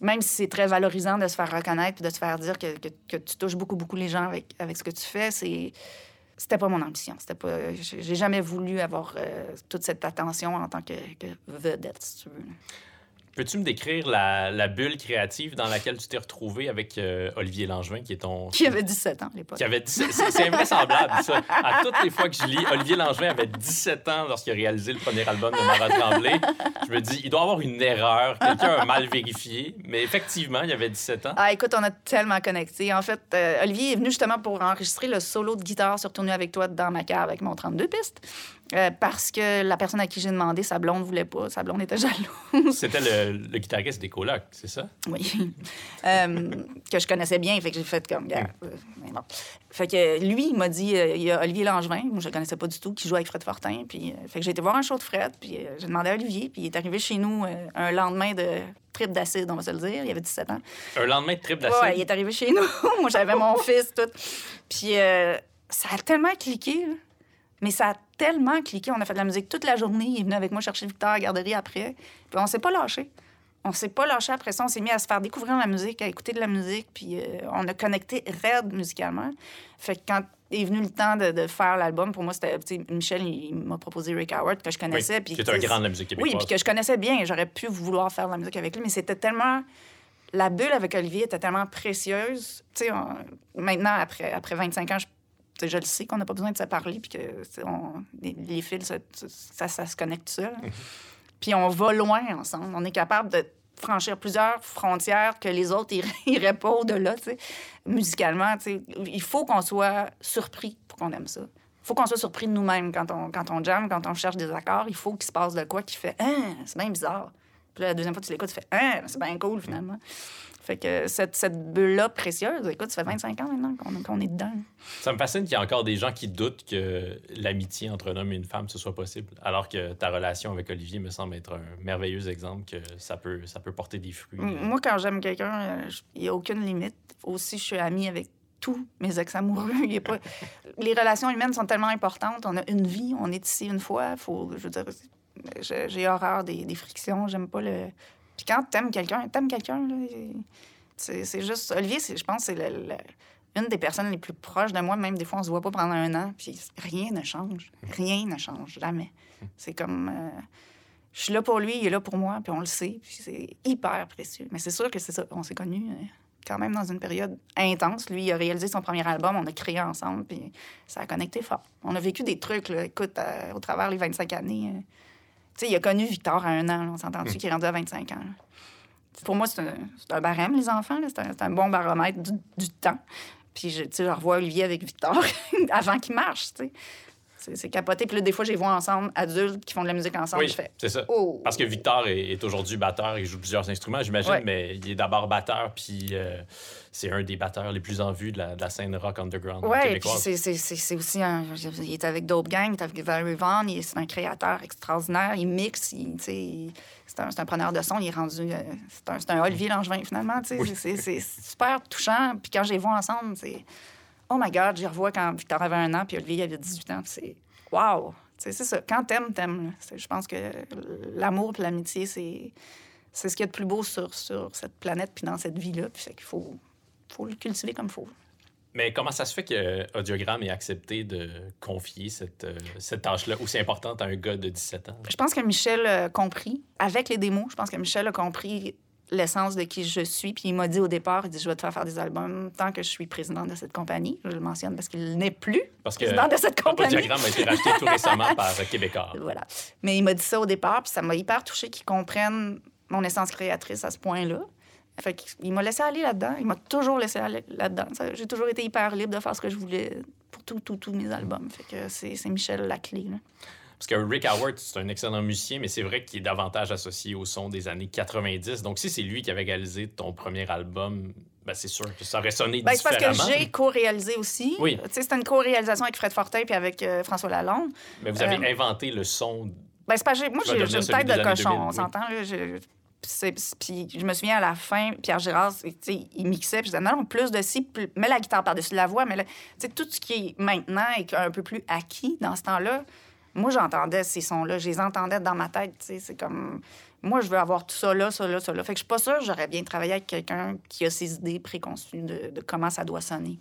même si c'est très valorisant de se faire reconnaître puis de se faire dire que, que, tu touches beaucoup, beaucoup les gens avec, avec ce que tu fais, c'est. C'était pas mon ambition. C'était pas. J'ai j'ai jamais voulu avoir euh, toute cette attention en tant que, que vedette, si tu veux. Peux-tu me décrire la, la bulle créative dans laquelle tu t'es retrouvé avec euh, Olivier Langevin, qui est ton. Qui avait 17 ans à l'époque. qui avait 17 C'est invraisemblable, ça. À toutes les fois que je lis, Olivier Langevin avait 17 ans lorsqu'il a réalisé le premier album de Mara Tremblay. Je me dis, il doit y avoir une erreur. Quelqu'un a mal vérifié. Mais effectivement, il avait 17 ans. Ah, écoute, on a tellement connecté. En fait, euh, Olivier est venu justement pour enregistrer le solo de guitare sur Tourner avec toi dans ma cave avec mon 32 pistes. Euh, parce que la personne à qui j'ai demandé, sa blonde voulait pas. Sa blonde était jalouse. C'était le, le guitariste des colocs, c'est ça? Oui. Euh, que je connaissais bien, fait que j'ai fait comme, gars, euh, bon. Fait que lui, il m'a dit, il y a Olivier Langevin, moi je le connaissais pas du tout, qui joue avec Fred Fortin. Puis, fait que j'ai été voir un show de Fred, puis j'ai demandé à Olivier, puis il est arrivé chez nous un lendemain de trip d'acide, on va se le dire. Il avait 17 ans. Un lendemain de trip d'acide? ouais, il est arrivé chez nous. moi j'avais mon fils, tout. Puis ça a tellement cliqué, là. Mais ça a tellement cliqué. On a fait de la musique toute la journée. Il est venu avec moi chercher Victor à la garderie après. Puis on s'est pas lâché. On s'est pas lâché après ça. On s'est mis à se faire découvrir la musique, à écouter de la musique. Puis euh, on a connecté raide musicalement. Fait que quand est venu le temps de, de faire l'album, pour moi, c'était. tu sais, Michel, il, il m'a proposé Rick Howard, que je Oui, connaissais. puis, qui est un grand de la musique québécoise. oui, puis que je connaissais bien. J'aurais pu vouloir faire de la musique avec lui, mais c'était tellement. La bulle avec Olivier était tellement précieuse. Tu sais, on- maintenant, après, après 25 ans, je, je le sais qu'on n'a pas besoin de se parler, puis que on- les, les fils, ça, ça, ça se connecte seul. Puis on va loin ensemble. On est capable de franchir plusieurs frontières que les autres iraient, iraient pas au-delà. Musicalement. Il faut qu'on soit surpris pour qu'on aime ça. Il faut qu'on soit surpris de nous-mêmes quand on, quand on jamme, quand on cherche des accords. Il faut qu'il se passe de quoi qui fait « Hein, c'est bien bizarre ». Puis la deuxième fois tu l'écoutes, tu fais « Hein, c'est bien cool, finalement ». Fait que cette, cette bulle-là précieuse, écoute, ça fait 25 ans maintenant qu'on est dedans. Ça me fascine qu'il y a encore des gens qui doutent que l'amitié entre un homme et une femme, ce soit possible. Alors que ta relation avec Olivier me semble être un merveilleux exemple que ça peut, ça peut porter des fruits. Moi, quand j'aime quelqu'un, euh, il n'y a aucune limite. Aussi, je suis amie avec tous mes ex-amoureux. Il y a pas... Les relations humaines sont tellement importantes. On a une vie, on est ici une fois. Faut, je veux dire, j'ai horreur des, frictions. J'aime pas le. Puis quand t'aimes quelqu'un, t'aimes quelqu'un. C'est c'est juste. Olivier, c'est- je pense, c'est le- le- une des personnes les plus proches de moi. Même des fois, on se voit pas pendant un an. Puis rien ne change. Rien ne change. Jamais. C'est comme. euh, je suis là pour lui, il est là pour moi, puis on le sait. Puis c'est hyper précieux. Mais c'est sûr que c'est ça. On s'est connus euh, quand même dans une période intense. Lui, il a réalisé son premier album, on a créé ensemble, puis ça a connecté fort. On a vécu des trucs, là, écoute, euh, au travers les 25 années. Tu sais, il a connu Victor à un an, là, on s'entend-tu, qui est rendu à 25 ans. là. Pour moi, c'est un, c'est un barème, les enfants. là. C'est un, c'est un bon baromètre du, du temps. Puis, je, tu sais, je revois Olivier avec Victor avant qu'il marche, tu sais. C'est capoté. Puis là, des fois, je les vois ensemble, adultes, qui font de la musique ensemble. Oui, c'est ça. oh! Parce que Victor est, est aujourd'hui batteur, il joue plusieurs instruments, j'imagine, Ouais. mais il est d'abord batteur, puis euh, c'est un des batteurs les plus en vue de la, de la scène rock underground Oui, puis québécoise. c'est- c'est c'est- aussi un. Il est avec Dope Gang, il est avec Valerie Vaughn, il est c'est un créateur extraordinaire, il mixe, il, il- c'est un, preneur de son, il est rendu. euh, c'est un, un Olivier Langevin, finalement. Oui. C'est super touchant. Puis quand je les vois ensemble, c'est. Oh my God, les revois quand Victor avait un an, puis Olivier avait 18 ans, c'est. Wow! C'est ça. Quand t'aimes, t'aimes. Je pense que l'amour et l'amitié, c'est. C'est ce qu'il y a de plus beau sur, sur cette planète puis dans cette vie-là. Puis fait qu'il faut, faut le cultiver comme il faut. Mais comment ça se fait que Audiogramme ait accepté de confier cette, euh, cette tâche-là aussi importante à un gars de 17 ans? Je pense que Michel a compris, avec les démos, je pense que Michel a compris l'essence de qui je suis. Puis il m'a dit au départ, il dit, je vais te faire faire des albums tant que je suis président de cette compagnie. Je le mentionne parce qu'il n'est plus Parce que président de cette compagnie. Audiogramme a été racheté tout récemment par Québécois. Voilà. Mais il m'a dit ça au départ, puis ça m'a hyper touché qu'il comprenne mon essence créatrice à ce point-là. Fait qu'il m'a laissé aller là-dedans. Il m'a toujours laissé aller là-dedans. J'ai toujours été hyper libre de faire ce que je voulais pour tous tout, tous mes albums. Fait que c'est c'est Michel la clé. là. Parce que Rick Howard, c'est un excellent musicien, mais c'est vrai qu'il est davantage associé au son des années 90. Donc, si c'est lui qui avait réalisé ton premier album, ben, c'est sûr que ça aurait sonné Ben, c'est parce différemment. que j'ai co-réalisé aussi. Oui. C'était une co-réalisation avec Fred Fortin puis avec euh, François Lalonde. Mais vous avez Euh, inventé le son. Ben, c'est pas, moi, Qui j'ai une tête de cochon, 2000, on oui. s'entend. Puis je me souviens à la fin, Pierre Girard, il mixait, puis je disais, non, non, plus de ci, plus- mets la guitare par-dessus la voix, mais là, tu sais, tout ce qui est maintenant et un peu plus acquis dans ce temps-là, moi, j'entendais ces sons-là, je les entendais dans ma tête, tu sais, c'est comme... Moi, je veux avoir tout ça là, ça là, ça là. Fait que je suis pas sûre que j'aurais bien travaillé avec quelqu'un qui a ses idées préconçues de, de comment ça doit sonner.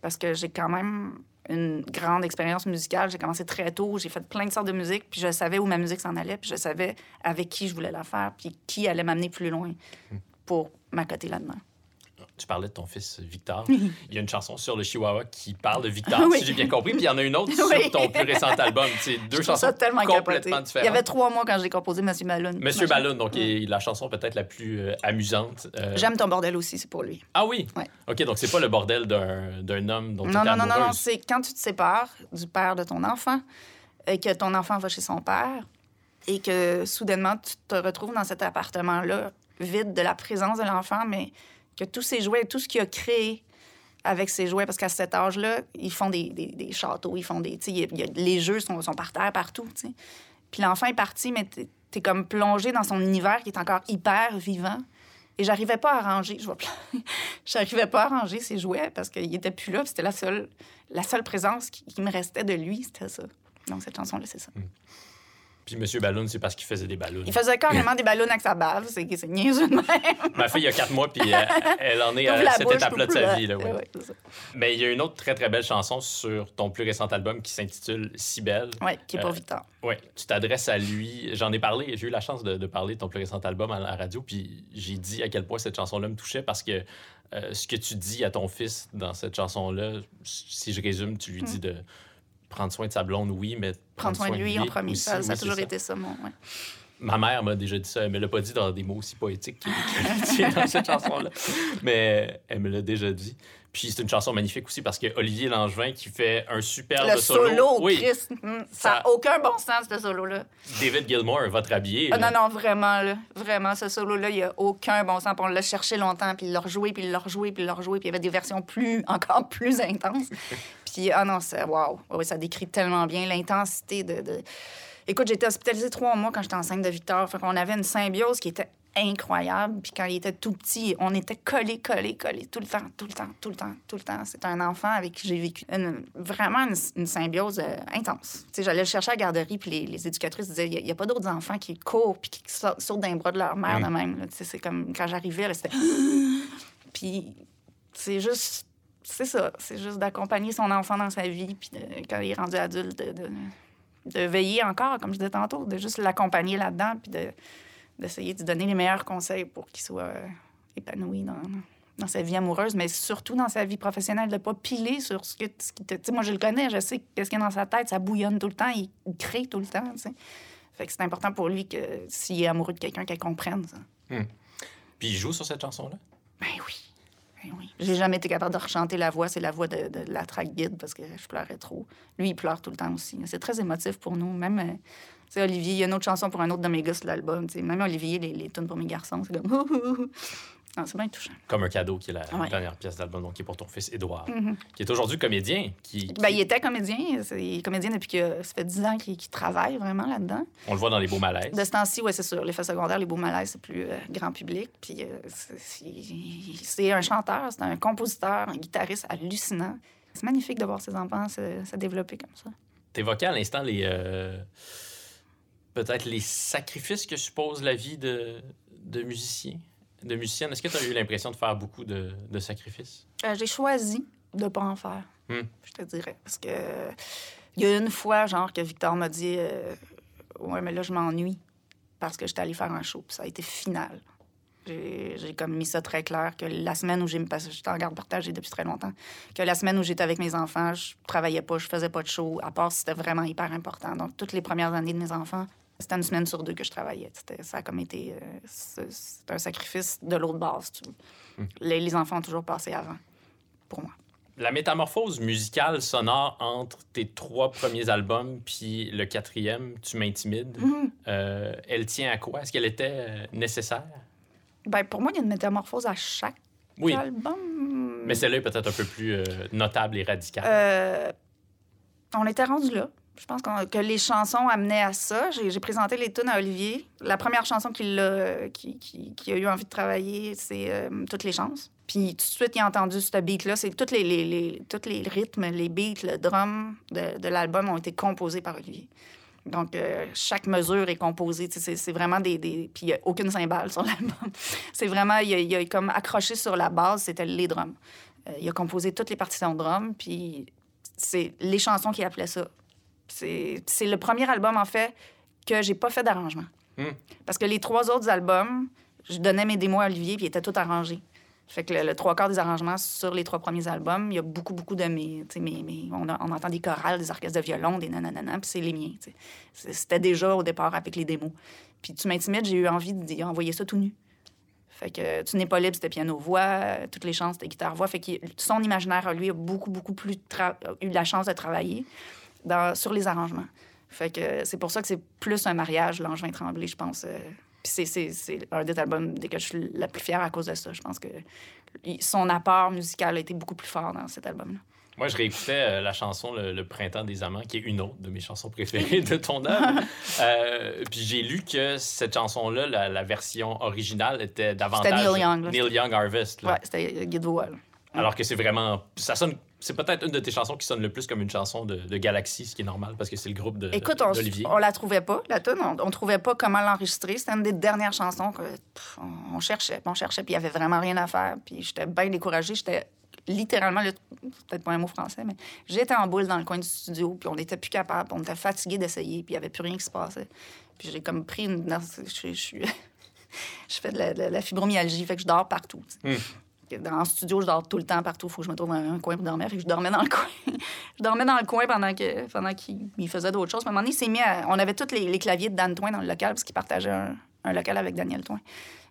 Parce que j'ai quand même une grande expérience musicale. J'ai commencé très tôt, j'ai fait plein de sortes de musique, puis je savais où ma musique s'en allait, puis je savais avec qui je voulais la faire, puis qui allait m'amener plus loin pour m'accoter là-dedans. Tu parlais de ton fils Victor. Il y a une chanson sur le Chihuahua qui parle de Victor, Oui. si j'ai bien compris. Puis il y en a une autre Oui. sur ton plus récent album. C'est deux chansons complètement capoté. différentes. Il y avait trois mois quand j'ai composé Monsieur Balloon. Monsieur. Balloon, donc est la chanson peut-être la plus euh, amusante. Euh, J'aime ton bordel aussi, c'est pour lui. Ah oui? Ouais. OK, donc c'est pas le bordel d'un d'un homme dont tu Non, étais non, non, non, non, amoureuse. c'est quand tu te sépares du père de ton enfant et que ton enfant va chez son père et que soudainement tu te retrouves dans cet appartement-là vide de la présence de l'enfant, mais que tous ses jouets, tout ce qu'il a créé avec ses jouets, parce qu'à cet âge-là, ils font des, des- châteaux, ils font des... y a- les jeux sont, sont par terre partout, tu sais. Puis l'enfant est parti, mais t'es es comme plongé dans son univers qui est encore hyper vivant. Et j'arrivais pas à ranger, je vois j'arrivais pas à ranger ses jouets parce qu'il était plus là. C'était la seule, la seule présence qui, qui me restait de lui, c'était ça. Donc cette chanson-là, c'est ça. Puis Monsieur Balloon, c'est parce qu'il faisait des ballons. Il faisait carrément des ballons avec sa bave, c'est niaiseux de même. Ma fille, il y a quatre mois, puis euh, elle en est à cette étape-là de sa là. vie. Là, ouais. Ouais. Mais il y a une autre très, très belle chanson sur ton plus récent album qui s'intitule Si belle. Ouais, qui est pour Euh, Victor. Oui, tu t'adresses à lui. J'en ai parlé, j'ai eu la chance de, de parler de ton plus récent album à la radio, puis j'ai dit à quel point cette chanson-là me touchait parce que euh, ce que tu dis à ton fils dans cette chanson-là, si je résume, tu lui dis de prendre soin de sa blonde, oui, mais Hmm. Prendre soin de lui en premier. aussi, ça, ça oui, a toujours été ça, mon. ouais. Ma mère m'a déjà dit ça. Elle me l'a pas dit dans des mots aussi poétiques y a dans cette chanson-là. Mais elle me l'a déjà dit. Puis c'est une chanson magnifique aussi parce que Olivier Langevin qui fait un superbe Le solo, Oui, Chris, hum, ça n'a aucun bon sens, ce solo-là. David Gilmour, votre habillé. Ah, là. non, non, vraiment, là. Vraiment, ce solo-là, il n'y a aucun bon sens. Puis on l'a cherché longtemps, puis il l'a rejoué, puis il l'a rejoué, puis il l'a rejoué, puis il y avait des versions plus, encore plus intenses. Puis, ah non, c'est, waouh. Oui, ça décrit tellement bien l'intensité de, de- Écoute, été hospitalisée trois mois quand j'étais enceinte de Victor. Fait qu'on avait une symbiose qui était incroyable. Puis quand il était tout petit, on était collés, collés, collés tout le temps, tout le temps, tout le temps, tout le temps. C'est un enfant avec qui j'ai vécu une- vraiment une, une symbiose euh, intense. Tu sais, j'allais le chercher à la garderie, puis les, les éducatrices disaient, il n'y a, pas d'autres enfants qui courent puis qui sortent, sautent d'un bras de leur mère de même. Tu sais, c'est comme quand j'arrivais, c'était... puis c'est juste... C'est ça, c'est juste d'accompagner son enfant dans sa vie, puis de- quand il est rendu adulte, de, de- de veiller encore, comme je disais tantôt, de juste l'accompagner là-dedans, puis de, d'essayer de lui donner les meilleurs conseils pour qu'il soit euh, épanoui dans, dans sa vie amoureuse, mais surtout dans sa vie professionnelle, de ne pas piler sur ce, que, ce qui te... Tu sais, moi, je le connais, je sais qu'est-ce qu'il y a dans sa tête, ça bouillonne tout le temps, il, crée tout le temps, tu sais. Fait que c'est important pour lui que s'il est amoureux de quelqu'un, qu'elle comprenne ça. Puis il joue sur cette chanson-là? Ben oui. Ben. J'ai jamais été capable de rechanter la voix. C'est la voix de, la track guide parce que je pleurais trop. Lui, il pleure tout le temps aussi. C'est très émotif pour nous. Même, euh, Olivier, il y a une autre chanson pour un autre de mes gars sur l'album. Même Olivier, les, les tunes pour mes garçons, c'est comme. Non, c'est bien touchant. Comme un cadeau, qui est la Ouais. dernière pièce d'album, donc qui est pour ton fils Édouard, Mhm. qui est aujourd'hui comédien. Qui, Ben, il était comédien. Il est comédien depuis que ça fait 10 ans qu'il travaille vraiment là-dedans. On le voit dans les beaux malaises. De ce temps-ci, oui, c'est sûr. L'effet secondaire, les beaux malaises, c'est plus euh, grand public. Puis euh, c'est- un chanteur, c'est un compositeur, un guitariste hallucinant. C'est magnifique de voir ses enfants se, se développer comme ça. T'évoquais à l'instant les. euh, Peut-être les sacrifices que suppose la vie de, de musicien, de musicienne. Est-ce que tu as eu l'impression de faire beaucoup de, de sacrifices? Euh, J'ai choisi de pas en faire, Hmm. je te dirais. Parce que il y a une fois, genre, que Victor m'a dit euh, Ouais, mais là, je m'ennuie parce que j'étais allée faire un show. Puis ça a été final. J'ai comme mis ça très clair que la semaine où j'ai... Que j'étais en garde partagée depuis très longtemps. Que la semaine où j'étais avec mes enfants, je travaillais pas, je faisais pas de show, à part si c'était vraiment hyper important. Donc, toutes les premières années de mes enfants, c'était une semaine sur deux que je travaillais. C'était- Ça a comme été... euh, c'est un sacrifice de l'autre base. tu vois. Les, les enfants ont toujours passé avant, pour moi. La métamorphose musicale sonore entre tes trois premiers albums puis le quatrième, Tu m'intimides, Mhm. euh, elle tient à quoi? Est-ce qu'elle était euh, nécessaire? Ben, pour moi, il y a une métamorphose à chaque Oui, album. mais celle-là est peut-être un peu plus euh, notable et radicale. Euh, on était rendu là. Je pense que les chansons amenaient à ça. J'ai présenté les tunes à Olivier. La première chanson qu'il a, eu envie de travailler, c'est euh, Toutes les chances. Puis tout de suite, il a entendu ce beat-là. C'est tous les, rythmes, les beats, le drum de, l'album ont été composés par Olivier. Donc, euh, chaque mesure est composée. C'est vraiment des. Puis il n'y a aucune cymbale sur l'album. C'est vraiment. Il a, il comme accroché sur la base, c'était les drums. Euh, il a composé toutes les partitions de drum, puis c'est les chansons qui appelaient ça. C'est le premier album, en fait, que j'ai pas fait d'arrangement. Hmm. Parce que les trois autres albums, je donnais mes démos à Olivier, puis ils étaient tous arrangés. Fait que le, le trois quarts des arrangements sur les trois premiers albums, il y a beaucoup, beaucoup de mes... mes, mes- on, a- on entend des chorales, des orchestres de violon, des nananana, puis c'est les miens. C'était déjà au départ avec les démos. Puis Tu m'intimides, j'ai eu envie d'y envoyer ça tout nu. Fait que Tu n'es pas libre, c'était piano-voix, toutes les chances, c'était guitare-voix. Fait que son imaginaire, lui, a beaucoup, beaucoup plus eu la chance de travailler dans, sur les arrangements. Fait que c'est pour ça que c'est plus un mariage, Langevin Tremblay, je pense. euh. Puis c'est- un des albums desquels je suis la plus fière à cause de ça. Je pense que son apport musical a été beaucoup plus fort dans cet album-là. Moi, je réécoutais euh, la chanson le, Le Printemps des Amants, qui est une autre de mes chansons préférées de ton œuvre. Euh, puis j'ai lu que cette chanson-là, la, la version originale, était davantage Neil Young, là. Neil Young Harvest. là. Ouais, c'était là. Alors que c'est vraiment. Ça sonne. C'est peut-être une de tes chansons qui sonne le plus comme une chanson de, de Galaxy, ce qui est normal parce que c'est le groupe de, Écoute, on, on la trouvait pas, la tune. On, on trouvait pas comment l'enregistrer. C'était une des dernières chansons que pff, on, on cherchait, puis on cherchait, puis il y avait vraiment rien à faire. Puis j'étais bien découragée. J'étais littéralement, c'est peut-être pas un mot français, mais j'étais en boule dans le coin du studio, puis on n'était plus capable, on était fatigué d'essayer, puis il y avait plus rien qui se passait. Puis j'ai comme pris une. Je, fais de la, de la fibromyalgie, fait que je dors partout. sais. Dans le studio, je dors tout le temps partout. Il faut que je me trouve un, un coin pour dormir. Je dormais dans le coin. je dormais dans le coin pendant que pendant qu'il il faisait d'autres choses. À un moment donné, il s'est mis à- On avait tous les, les claviers de Dan Toin dans le local parce qu'il partageait un, un local avec Daniel Toin.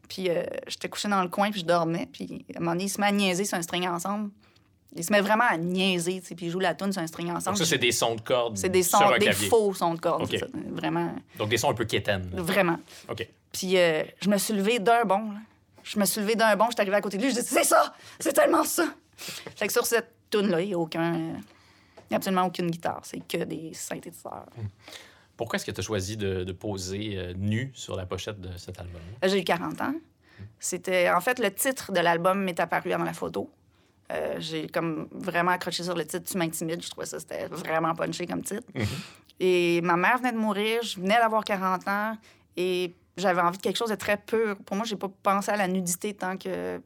Puis euh, j'étais couché dans le coin, puis je dormais. Puis à un moment donné, il se met à niaiser sur un string ensemble. Il se met vraiment à niaiser, tu sais, puis il joue la tune sur un string ensemble. Donc ça, c'est des sons de cordes C'est des sur sons, un des clavier. faux sons de cordes. Ça. Vraiment, Donc des sons un peu quétaines. vraiment. OK. Puis euh, je me suis levée d'un bond. là. Je me suis levée d'un bond, je suis arrivée à côté de lui, je dis c'est ça, c'est tellement ça. fait que sur cette tune là, il n'y a aucun, euh, y a absolument aucune guitare, c'est que des synthétiseurs. Pourquoi est-ce que tu as choisi de, de poser euh, nu sur la pochette de cet album Là, J'ai eu 40 ans. C'était... En fait, le titre de l'album m'est apparu avant la photo. Euh, j'ai comme vraiment accroché sur le titre Tu m'intimides. Je trouvais ça, c'était vraiment punché comme titre. Et ma mère venait de mourir, je venais d'avoir 40 ans et j'avais envie de quelque chose de très pur. Pour moi, j'ai pas pensé à la nudité tant que.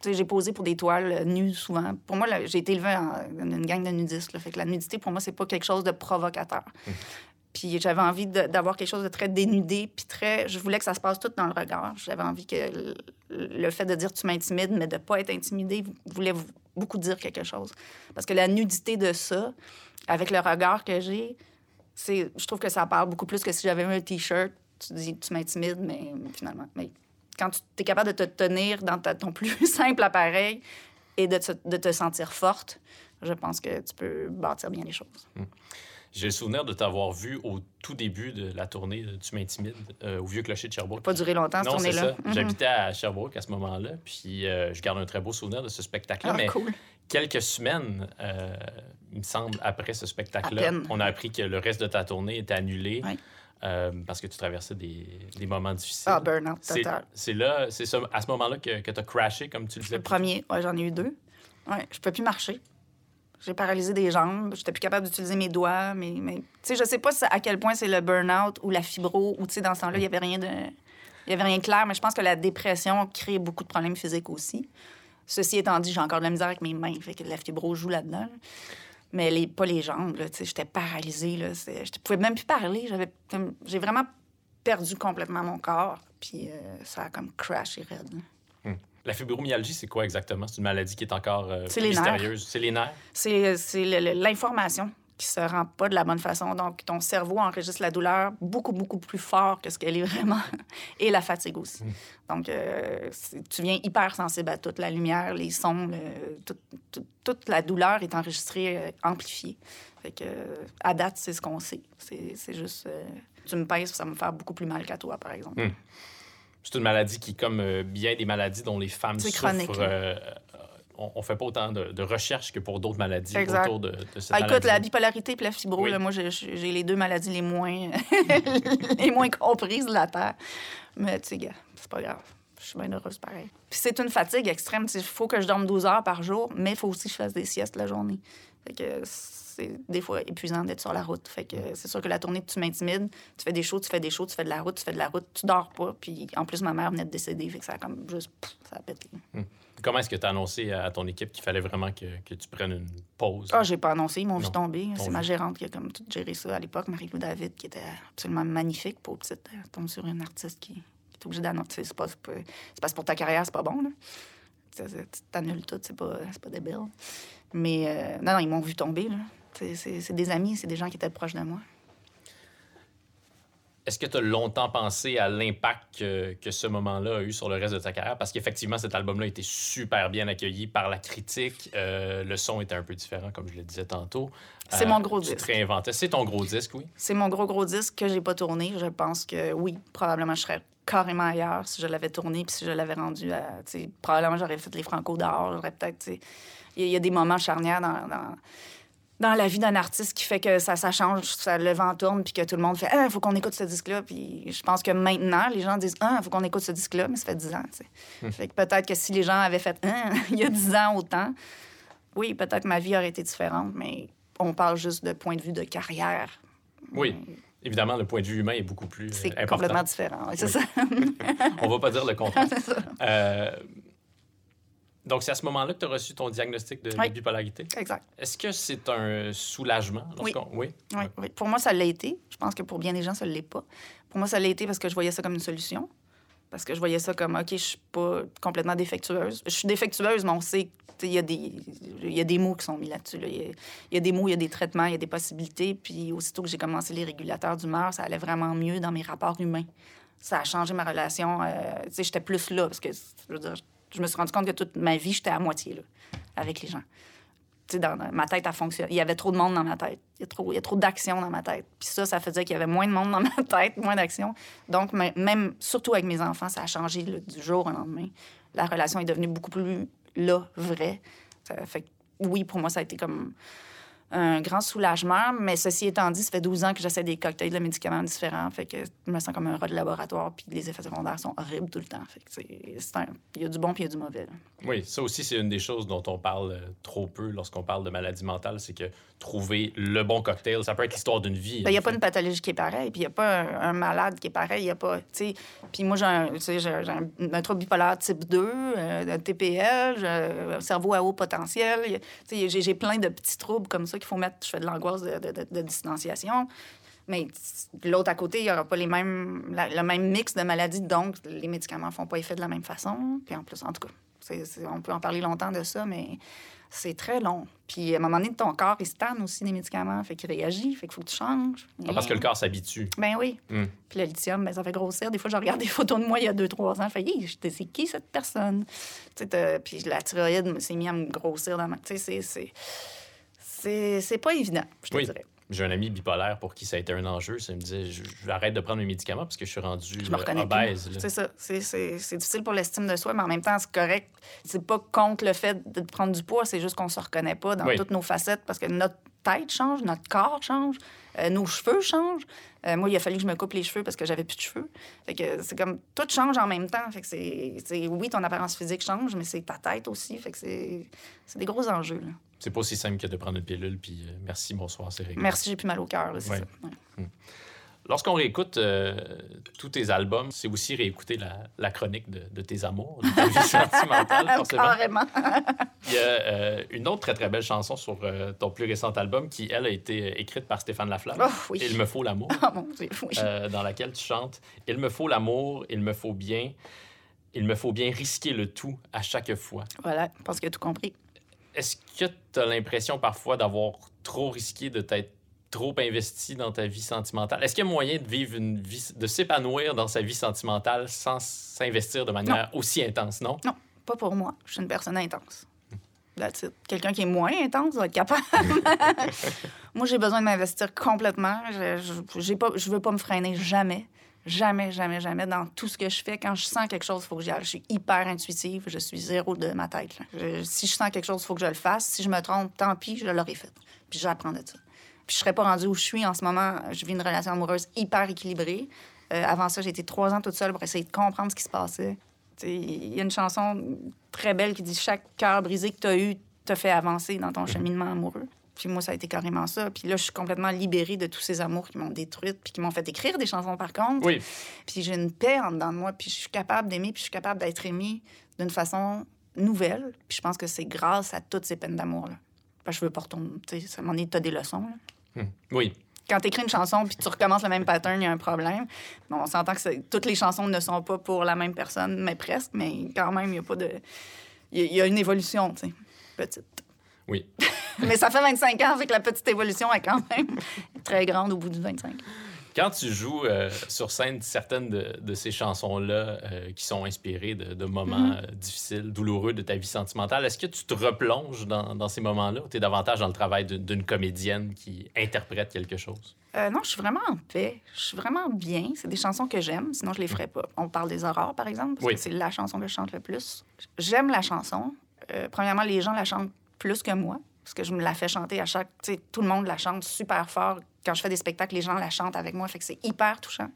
Tu sais, j'ai posé pour des toiles euh, nues souvent. Pour moi, j'ai été élevée en dans une gang de nudistes. là. Fait que la nudité, pour moi, c'est pas quelque chose de provocateur. Puis j'avais envie d'avoir quelque chose de très dénudé, puis très... Je voulais que ça se passe tout dans le regard. J'avais envie que le, le fait de dire « tu m'intimides », mais de pas être intimidé, voulait beaucoup dire quelque chose. Parce que la nudité de ça, avec le regard que j'ai, je trouve que ça parle beaucoup plus que si j'avais un T-shirt, tu dis « tu m'intimides », mais finalement... Mais quand tu es capable de te tenir dans ta- ton plus simple appareil et de te, de te sentir forte, je pense que tu peux bâtir bien les choses. J'ai le souvenir de t'avoir vu au tout début de la tournée de Tu m'intimides euh, au Vieux Clocher de Sherbrooke. Pas duré longtemps, cette tournée-là. Mhm. J'habitais à Sherbrooke à ce moment-là, puis euh, je garde un très beau souvenir de ce spectacle-là. Ah, mais cool. quelques semaines, euh, il me semble, après ce spectacle-là, on a appris que le reste de ta tournée était annulé Ouais. Euh, parce que tu traversais des, des moments difficiles. Ah, burn-out total. c'est là, c'est à ce moment-là que, que tu as crashé, comme tu le disais. Le premier, ouais, j'en ai eu deux. Ouais, je peux plus marcher. J'ai paralysé des jambes. J'étais plus capable d'utiliser mes doigts. Mais, mais tu sais, je sais pas à quel point c'est le burn-out ou la fibro ou tu sais, dans ce temps-là, il y avait rien de, il y avait rien de clair. Mais je pense que la dépression crée beaucoup de problèmes physiques aussi. Ceci étant dit, j'ai encore de la misère avec mes mains. Fait que la fibro joue là-dedans. Mais les, pas les jambes, là, j'étais paralysée. Là, je pouvais même plus parler. J'avais, j'ai vraiment perdu complètement mon corps. Puis euh, ça a comme crashé raide. là. La fibromyalgie, c'est quoi exactement? C'est une maladie qui est encore euh, C'est les nerfs. mystérieuse. C'est les nerfs? C'est le- l'information qui se rend pas de la bonne façon. Donc, ton cerveau enregistre la douleur beaucoup, beaucoup plus fort que ce qu'elle est vraiment. Et la fatigue aussi. Donc, euh, tu viens hyper sensible à toute la lumière, les sons, le- tout- tout- toute la douleur est enregistrée, euh, amplifiée. Fait que, euh, à date, c'est ce qu'on sait. C'est juste... euh, tu me pèses, ça va me faire beaucoup plus mal qu'à toi, par exemple. Hmm. C'est une maladie qui, comme bien des maladies dont les femmes souffrent, on, on fait pas autant de, de recherches que pour d'autres maladies Exact. autour de, de cette Ah, écoute, maladie. la bipolarité et la fibro, Oui. là, moi, j'ai les deux maladies les moins, les moins comprises de la Terre. Mais, tu sais, c'est pas grave. Je suis bien heureuse pareil. Puis c'est une fatigue extrême. Il faut que je dorme 12 heures par jour, mais il faut aussi que je fasse des siestes la journée. Fait que c'est des fois épuisant d'être sur la route. Fait que c'est sûr que la tournée, tu m'intimides. Tu fais des shows, tu fais des shows, tu fais de la route, tu fais de la route, tu dors pas. Puis en plus, ma mère venait de décéder. Fait que ça a comme juste... pff, ça a pété. Comment est-ce que tu as annoncé à ton équipe qu'il fallait vraiment que, que tu prennes une pause? Ah, j'ai pas annoncé, ils m'ont vu tomber. C'est ma gérante qui a comme tout géré ça à l'époque, Marie-Lou David, qui était absolument magnifique pour petite. Elle tombe sur une artiste qui, qui est obligée d'annoncer. C'est pas, c'est pas, c'est parce que pour ta carrière, c'est pas bon, là. Tu t'annules tout, c'est pas, c'est pas débile. Mais euh, non, non, ils m'ont vu tomber, là. C'est- des amis, c'est des gens qui étaient proches de moi. Est-ce que tu as longtemps pensé à l'impact que, que ce moment-là a eu sur le reste de ta carrière? Parce qu'effectivement, cet album-là a été super bien accueilli par la critique. Euh, le son était un peu différent, comme je le disais tantôt. C'est Euh, mon gros tu disque. te réinventais. C'est ton gros disque, oui? C'est mon gros, gros disque que j'ai pas tourné. Je pense que oui, probablement je serais carrément ailleurs si je l'avais tourné puis si je l'avais rendu à. tu Probablement j'aurais fait les Franco dehors. J'aurais peut-être. tu Il y, a- il y a des moments charnières dans, dans, dans la vie d'un artiste qui fait que ça, ça change, ça, le vent tourne puis que tout le monde fait Ah, il faut qu'on écoute ce disque-là. Puis je pense que maintenant, les gens disent Ah, il faut qu'on écoute ce disque-là, mais ça fait 10 ans. tu sais. Fait que peut-être que si les gens avaient fait Ah, il y a 10 ans autant, oui, peut-être que ma vie aurait été différente, mais on parle juste de point de vue de carrière. Oui. Évidemment, le point de vue humain est beaucoup plus euh, C'est complètement différent. ouais, C'est Oui. ça. On va pas dire le contraire. Donc, c'est à ce moment-là que tu as reçu ton diagnostic de, de Oui. bipolarité? exact. Est-ce que c'est un soulagement? Oui. Oui, oui. Pour moi, ça l'a été. Je pense que pour bien des gens, ça ne l'est pas. Pour moi, ça l'a été parce que je voyais ça comme une solution. Parce que je voyais ça comme, OK, je suis pas complètement défectueuse. Je suis défectueuse, mais on sait qu'il y, a des- y a des mots qui sont mis là-dessus. là. Il y, a- il y a des mots, il y a des traitements, il y a des possibilités. Puis aussitôt que j'ai commencé les régulateurs d'humeur, ça allait vraiment mieux dans mes rapports humains. Ça a changé ma relation. euh, tu sais, j'étais plus là parce que, je veux dire, je me suis rendu compte que toute ma vie, j'étais à moitié là, avec les gens. Tu sais, dans ma tête, elle fonctionne. Il y avait trop de monde dans ma tête. Il y a trop, il trop d'action dans ma tête. Puis ça, ça faisait qu'il y avait moins de monde dans ma tête, moins d'action. Donc, même, surtout avec mes enfants, ça a changé du jour au lendemain. La relation est devenue beaucoup plus là, vraie. Ça fait oui, pour moi, ça a été comme un grand soulagement. Mais ceci étant dit, ça fait 12 ans que j'essaie des cocktails de médicaments différents. Fait que je me sens comme un rat de laboratoire. Puis les effets secondaires sont horribles tout le temps. Fait que c'est- un- il y a du bon puis il y a du mauvais. là. Oui, ça aussi, c'est une des choses dont on parle euh, trop peu lorsqu'on parle de maladie mentale, c'est que trouver le bon cocktail, ça peut être l'histoire d'une vie. Ben, Il n'y a pas une pathologie qui est pareille, puis il n'y a pas un, un malade qui est pareil. Il a pas. Puis moi, j'ai un, un, un trouble bipolaire type 2, euh, un TPL, un cerveau à haut potentiel. J'ai plein de petits troubles comme ça qu'il faut mettre. Je fais de l'angoisse de, de, de- de distanciation. Mais l'autre à côté, il n'y aura pas les mêmes, la- le même mix de maladies, donc les médicaments ne font pas effet de la même façon. Puis en plus, en tout cas, on peut en parler longtemps de ça, mais c'est très long. Puis à un moment donné, ton corps, il se tanne aussi des médicaments, fait qu'il réagit, fait qu'il faut que tu changes. Ah, parce que le corps s'habitue. Ben oui. Hmm. Puis le lithium, ben, ça fait grossir. Des fois, je regarde des photos de moi il y a deux, trois ans. Je fais, Hi, j'étais- c'est qui cette personne? Puis la thyroïde s'est mise à me grossir dans ma. Tu sais, c'est- c'est. Pas évident, je te Oui. dirais. J'ai un ami bipolaire pour qui ça a été un enjeu. Ça me disait, je, je arrête de prendre mes médicaments parce que je suis rendu euh, obèse. C'est ça. C'est- difficile pour l'estime de soi, mais en même temps, c'est correct. C'est pas contre le fait de prendre du poids, c'est juste qu'on se reconnaît pas dans Oui. toutes nos facettes parce que notre tête change, notre corps change, euh, nos cheveux changent. Euh, moi, il a fallu que je me coupe les cheveux parce que j'avais plus de cheveux. Fait que c'est comme tout change en même temps. Fait que c'est oui, ton apparence physique change, mais c'est ta tête aussi. Fait que c'est c'est des gros enjeux. là. C'est pas aussi simple que de prendre une pilule, puis euh, merci, bonsoir, c'est réglé. Merci, j'ai plus mal au cœur. là, C'est Ouais. ça. Ouais. Lorsqu'on réécoute euh, tous tes albums, c'est aussi réécouter la, la chronique de, de tes amours, de ta vie sentimentale, forcément. Carrément. Il y a euh, une autre très, très belle chanson sur euh, ton plus récent album qui, elle, a été euh, écrite par Stéphane Laflamme. Oh, oui. Il me faut l'amour, Oh mon Dieu, oui. euh, dans laquelle tu chantes Il me faut l'amour, il me faut bien, il me faut bien risquer le tout à chaque fois. Voilà, je pense qu'il a tout compris. Est-ce que tu as l'impression parfois d'avoir trop risqué, de t'être trop investi dans ta vie sentimentale? Est-ce qu'il y a moyen de vivre une vie, de s'épanouir dans sa vie sentimentale sans s'investir de manière aussi intense, non? Non, pas pour moi. Je suis une personne intense. Quelqu'un qui est moins intense va être capable. moi, j'ai besoin de m'investir complètement. Je, pas, je veux pas me freiner jamais. Jamais, jamais, jamais. Dans tout ce que je fais, quand je sens quelque chose, il faut que j'y aille. Je suis hyper intuitive. Je suis zéro de ma tête. si je sens quelque chose, il faut que je le fasse. Si je me trompe, tant pis, je l'aurais fait. Puis j'apprends de ça. Puis je serais pas rendue où je suis en ce moment. Je vis une relation amoureuse hyper équilibrée. Euh, avant ça, j'ai été trois ans toute seule pour essayer de comprendre ce qui se passait. Il y a une chanson très belle qui dit Chaque cœur brisé que tu as eu te fait avancer dans ton cheminement amoureux. Puis moi, ça a été carrément ça. Puis là, je suis complètement libérée de tous ces amours qui m'ont détruite, puis qui m'ont fait écrire des chansons par contre. Oui. Puis j'ai une paix en dedans de moi, puis je suis capable d'aimer, puis je suis capable d'être aimée d'une façon nouvelle. Puis je pense que c'est grâce à toutes ces peines d'amour-là. Parce que je veux pas retourner. Tu sais, ça m'en est, t'as des leçons. là. Hmm. Oui. Quand tu écris une chanson puis tu recommences le même pattern, il y a un problème. Bon, on s'entend que toutes les chansons ne sont pas pour la même personne, mais presque, mais quand même, il n'y a pas de. Il y y, a une évolution, tu sais, petite. Oui. mais ça fait 25 ans, fait que la petite évolution est quand même très grande au bout du 25. Quand tu joues euh, sur scène certaines de, de ces chansons-là euh, qui sont inspirées de, de moments Mm-hmm. euh, difficiles, douloureux de ta vie sentimentale, est-ce que tu te replonges dans, dans ces moments-là ou tu es davantage dans le travail d'une- comédienne qui interprète quelque chose? Euh, non, je suis vraiment en paix. Je suis vraiment bien. C'est des chansons que j'aime, sinon je les ferais pas. On parle des aurores, par exemple, parce Oui. que c'est la chanson que je chante le plus. J'aime la chanson. Premièrement, les gens la chantent plus que moi, parce que je me la fais chanter à chaque... Tu sais, tout le monde la chante super fort. Quand je fais des spectacles, les gens la chantent avec moi, fait que c'est hyper touchant.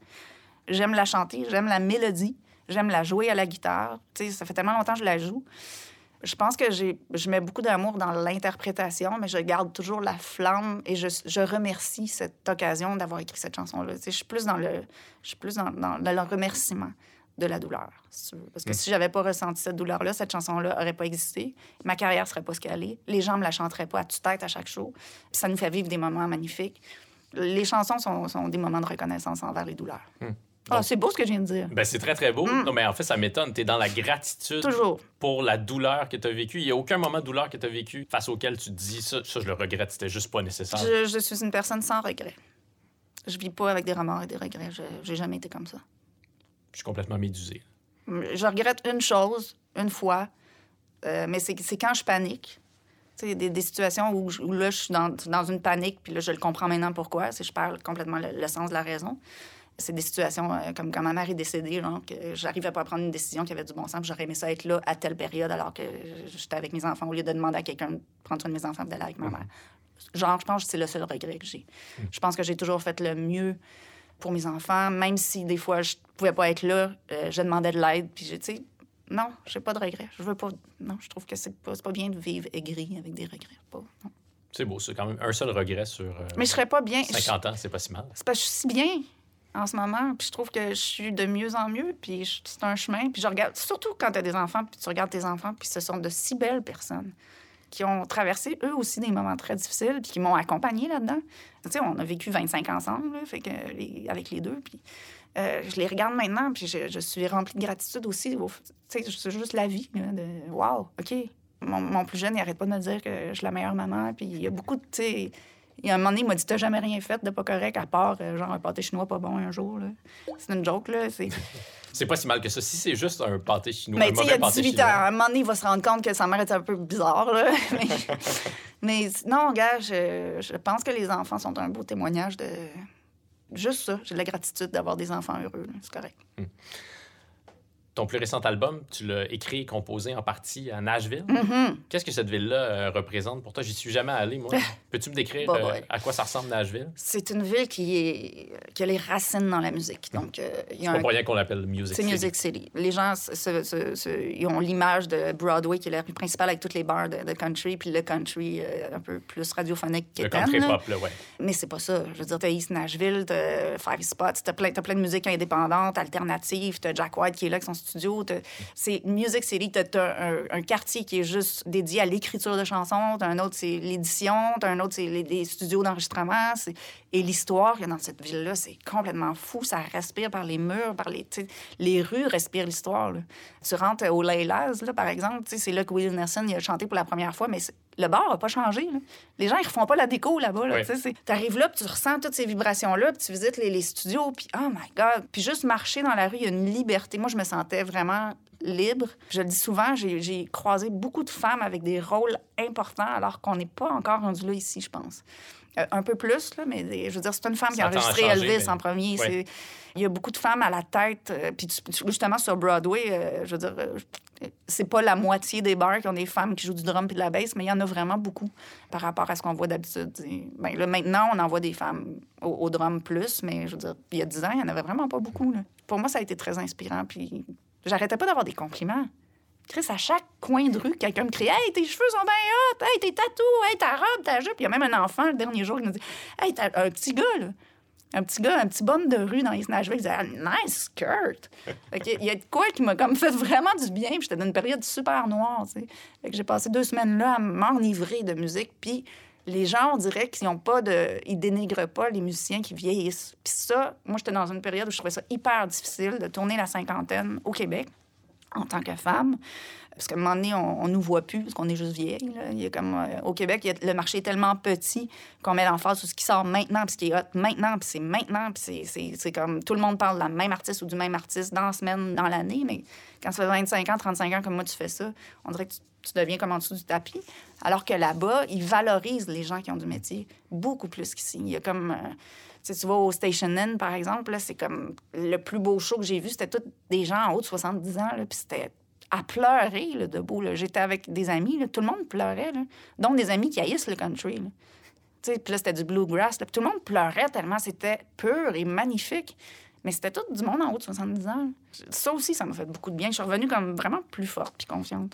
J'aime la chanter, j'aime la mélodie, j'aime la jouer à la guitare. Tu sais, ça fait tellement longtemps que je la joue. Je pense que je mets beaucoup d'amour dans l'interprétation, mais je garde toujours la flamme et je, je remercie cette occasion d'avoir écrit cette chanson-là. Tu sais, je suis plus dans le, je suis plus dans le remerciement de la douleur, si tu veux. Parce que Mm. si j'avais pas ressenti cette douleur-là, cette chanson-là aurait pas existé. Ma carrière serait pas ce qu'elle est. Les gens me la chanteraient pas à tue-tête à chaque show. Puis ça nous fait vivre des moments magnifiques. Les chansons sont, sont des moments de reconnaissance envers les douleurs. Mm. Ah, c'est beau ce que je viens de dire. Ben, c'est très, très beau. Non, mais en fait, ça m'étonne. Tu es dans la gratitude Toujours. pour la douleur que tu as vécue. Il n'y a aucun moment de douleur que tu as vécu face auquel tu te dis ça, ça, je le regrette, c'était juste pas nécessaire. Je, je suis une personne sans regrets. Je vis pas avec des remords et des regrets. Je j'ai jamais été comme ça. Je suis complètement médusé. Je regrette une chose, une fois, euh, mais c'est quand je panique. Des, des situations où, je- où là, je suis dans, dans une panique, puis là, je le comprends maintenant pourquoi. C'est je perds complètement le, le sens de la raison. C'est des situations euh, comme quand ma mère est décédée, genre, que j'arrivais pas à prendre une décision qui avait du bon sens, j'aurais aimé ça être là à telle période alors que j'étais avec mes enfants, au lieu de demander à quelqu'un de prendre soin de mes enfants et d'aller avec ma mère. genre, je pense que c'est le seul regret que j'ai. Je pense que j'ai toujours fait le mieux pour mes enfants, même si des fois je pouvais pas être là, euh, je demandais de l'aide, puis j'ai, tu sais, non, j'ai pas de regrets. Je veux pas. Non, je trouve que c'est pas, pas bien de vivre aigri avec des regrets. Pas, non. C'est beau, c'est quand même un seul regret sur euh, Mais je serais pas bien. je- 50 ans, c'est pas si mal. C'est parce que je suis si bien en ce moment, puis je trouve que je suis de mieux en mieux, puis je- c'est un chemin. Puis je regarde, surtout quand tu as des enfants, puis tu regardes tes enfants, puis ce sont de si belles personnes qui ont traversé eux aussi des moments très difficiles, puis qui m'ont accompagné là-dedans. Tu sais, on a vécu 25 ans ensemble, là, fait que avec les deux, puis euh, je les regarde maintenant, puis je, suis remplie de gratitude aussi. au- Tu sais, c'est juste la vie, là, de wow, OK. Mon, plus jeune, il arrête pas de me dire que je suis la meilleure maman, puis il y a beaucoup de, il y a un moment donné, il m'a dit T'as jamais rien fait de pas correct à part euh, genre un pâté chinois pas bon un jour. C'est une joke, là. c'est- C'est pas si mal que ça. Si c'est juste un pâté chinois, Mais un tu sais, il mauvais a pâté 18 ans. À un moment donné, il va se rendre compte que sa mère est un peu bizarre, là. Mais, mais non, gars, je, je pense que les enfants sont un beau témoignage de. Juste ça. J'ai de la gratitude d'avoir des enfants heureux. C'est correct. Ton plus récent album, tu l'as écrit et composé en partie à Nashville. Mhm. Qu'est-ce que cette ville-là euh, représente pour toi? J'y suis jamais allé, moi. Peux-tu me décrire euh, à quoi ça ressemble Nashville? C'est une ville qui, est, qui a les racines dans la musique. Donc, euh, il y C'est a pas un pour rien qu'on l'appelle Music C'est City. Music City. Les gens se- se- se- se- ils ont l'image de Broadway, qui est la rue principale avec toutes les bars de, de country, puis le country euh, un peu plus radiophonique Le qu'étaine, country pop, là, ouais. Mais c'est pas ça. Je veux dire, t'as East Nashville, t'as Five Spots, t'as plein, t'as plein de musique indépendante, alternative, t'as Jack White qui est là avec son studio. C'est Music City, t'as, t'as un, quartier qui est juste dédié à l'écriture de chansons, t'as un autre, c'est l'édition, un autre, c'est les, studios d'enregistrement. Et l'histoire qu'il dans cette ville-là, c'est complètement fou. Ça respire par les murs, par les... tu Les rues respirent l'histoire. Tu rentres au Leilas, là, par exemple, tu c'est là que Willie Nelson il a chanté pour la première fois, mais le bar n'a pas changé. là. Les gens, ils refont pas la déco là-bas. Là, tu T'arrives là, puis tu ressens toutes ces vibrations-là, puis tu visites les, les studios, puis oh my God. Puis juste marcher dans la rue, il y a une liberté. Moi, je me sentais vraiment libre. Je le dis souvent, j'ai croisé beaucoup de femmes avec des rôles importants, alors qu'on n'est pas encore rendu là ici, je pense. Euh, un peu plus, là, mais je veux dire, c'est une femme qui a enregistré changer, Elvis mais- en premier. Il y a beaucoup de femmes à la tête. euh, puis tu- justement, sur Broadway, euh, je veux dire, c'est pas la moitié des bars qui ont des femmes qui jouent du drum puis de la bass, mais il y en a vraiment beaucoup par rapport à ce qu'on voit d'habitude. Ben, là, maintenant, on en voit des femmes au, drum plus, mais je veux dire, il y a 10 ans, il y en avait vraiment pas beaucoup. Pour moi, ça a été très inspirant. Puis j'arrêtais pas d'avoir des compliments. Chris, à chaque coin de rue, quelqu'un me crie Hey, tes cheveux sont bien hot! Hey, tes tatous! Hey, ta robe, ta jupe! Il y a même un enfant, le dernier jour, qui nous dit Hey, t'as un petit gars. Un petit gars, un petit bum de rue dans East Nashville, il disait Ah, Nice skirt! Il y a de quoi qui m'a comme fait vraiment du bien. J'étais dans une période super noire, que j'ai passé deux semaines là à m'enivrer de musique. Puis les gens, on dirait qu'ils n'ont pas de. Ils dénigrent pas les musiciens qui vieillissent. Puis ça, moi, j'étais dans une période où je trouvais ça hyper difficile de tourner la cinquantaine au Québec en tant que femme. Parce qu'à un moment donné, on, on nous voit plus, parce qu'on est juste vieille. Il y a comme, euh, au Québec, le marché est tellement petit qu'on met l'emphase sur ce qui sort maintenant, puis ce qui est hot maintenant, puis c'est maintenant, puis c'est- comme tout le monde parle de la même artiste ou du même artiste dans la semaine, dans l'année, mais quand ça fait 25 ans, 35 ans comme moi, tu fais ça, on dirait que tu, deviens comme en dessous du tapis. Alors que là-bas, ils valorisent les gens qui ont du métier beaucoup plus qu'ici. Il y a comme. euh, tu sais, tu vas au Station Inn, par exemple, c'est comme le plus beau show que j'ai vu, c'était tous des gens en haut de 70 ans, là, puis c'était à pleurer, là, debout. J'étais avec des amis, là, tout le monde pleurait, là, dont des amis qui haïssent le country. Tu Puis là, c'était du bluegrass, puis tout le monde pleurait tellement c'était pur et magnifique. Mais c'était tout du monde en haut de 70 ans. Ça aussi, ça m'a fait beaucoup de bien. Je suis revenue comme vraiment plus forte puis confiante.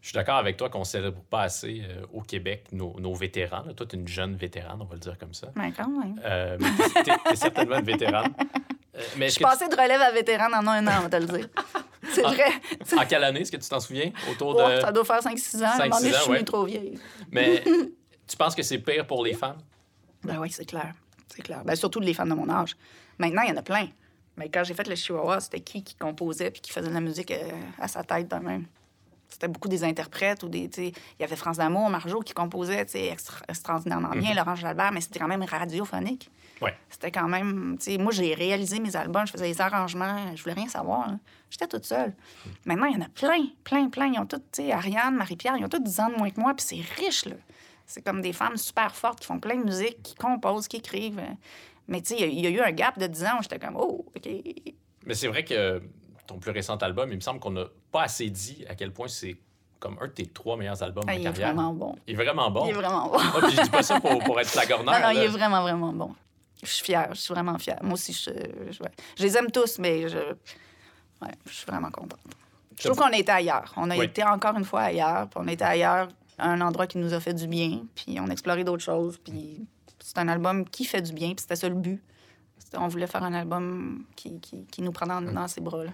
Je suis d'accord avec toi qu'on ne célèbre pas assez euh, au Québec nos, nos vétérans. là. Toi, tu es une jeune vétérane, on va le dire comme ça. Mais quand même. Euh, mais t'es- t'es certainement une vétérane. Euh, mais Je suis tu- passée de relève à vétéran en un an, on va te le dire. C'est Ah. vrai. En quelle année, est-ce que tu t'en souviens? Autour de... Ça doit faire 5-6 ans. À un moment 5-6 donné, je ans, suis ouais. trop vieille. Mais tu penses que c'est pire pour les femmes? Ben oui, c'est clair. C'est clair. Ben, surtout les femmes de mon âge. Maintenant, il y en a plein. Mais quand j'ai fait le Chihuahua, c'était qui qui composait puis qui faisait de la musique euh, à sa tête de même? C'était beaucoup des interprètes ou des. Il y avait France D'Amour, Marjo qui composait extra- extraordinairement bien, Laurent Jalbert, mais c'était quand même radiophonique. Ouais. C'était quand même. Moi, j'ai réalisé mes albums, je faisais les arrangements, je voulais rien savoir. J'étais toute seule. Maintenant, il y en a plein, plein, plein. Ils ont toutes, tu sais, Ariane, Marie-Pierre, ils ont toutes 10 ans de moins que moi, puis c'est riche, là. C'est comme des femmes super fortes qui font plein de musique, qui composent, qui écrivent. Mais tu sais, il y a- y, a eu un gap de 10 ans où j'étais comme, oh, OK. Mais c'est vrai que ton plus récent album, il me semble qu'on n'a pas assez dit à quel point c'est comme un de tes trois meilleurs albums Ah, en il est carrière. vraiment bon. Il est vraiment bon. Il est vraiment bon. Ah, puis je dis pas ça pour, pour être flagorneur. Non, non, il est vraiment, vraiment bon. Je suis fière, je suis vraiment fière. Moi aussi, je, je, ouais. Je les aime tous, mais je, ouais, je suis vraiment contente. Je trouve qu'on a été ailleurs. On a Oui. été encore une fois ailleurs, puis on a été ailleurs à un endroit qui nous a fait du bien, puis on a exploré d'autres choses, puis c'est un album qui fait du bien, puis c'était ça le but. On voulait faire un album qui, qui, qui nous prend dans, Mm. dans ses bras. là.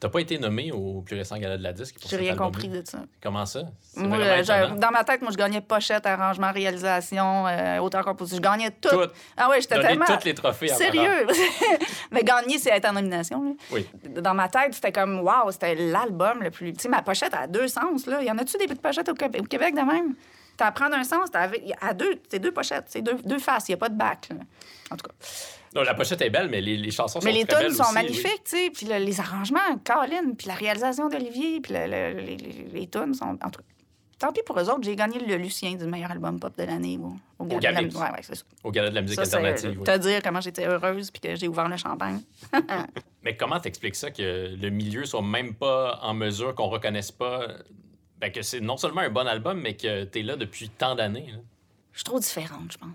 T'as pas été nommé au plus récent gala de la disque pour J'ai rien compris de ça. Comment ça? Moi, dans ma tête, moi, je gagnais pochette, arrangement, réalisation, euh, auteur, composition. Je gagnais tout. Tout. Ah ouais, j'étais tellement... tous les trophées à. Sérieux? mais gagner, c'est être en nomination. là. Oui. Dans ma tête, c'était comme, waouh, c'était l'album le plus. Tu sais, ma pochette a deux sens. Là. Y en a-tu des petites pochettes au, Québec- au Québec de même? T'as à prendre un sens, t'as avec- à deux, c'est deux pochettes, c'est deux, deux faces, il n'y a pas de bac. là. En tout cas. Non, la pochette est belle, mais les, les chansons Mais sont les très tunes belles sont aussi, magnifiques, tu sais. Puis le- les arrangements, Colin, puis la réalisation d'Olivier, puis le- le- les, les, les tunes sont. En tout tant pis pour eux autres, j'ai gagné le Lucien du meilleur album pop de l'année. Au, au Gala de la-. Ouais, ouais, au gala de la musique Ça, alternative. oui. te dire comment j'étais heureuse puis que j'ai ouvert le champagne. Mais comment t'expliques ça que le milieu soit même pas en mesure qu'on reconnaisse pas ben, que c'est non seulement un bon album, mais que t'es là depuis tant d'années? Je suis trop différente, je pense.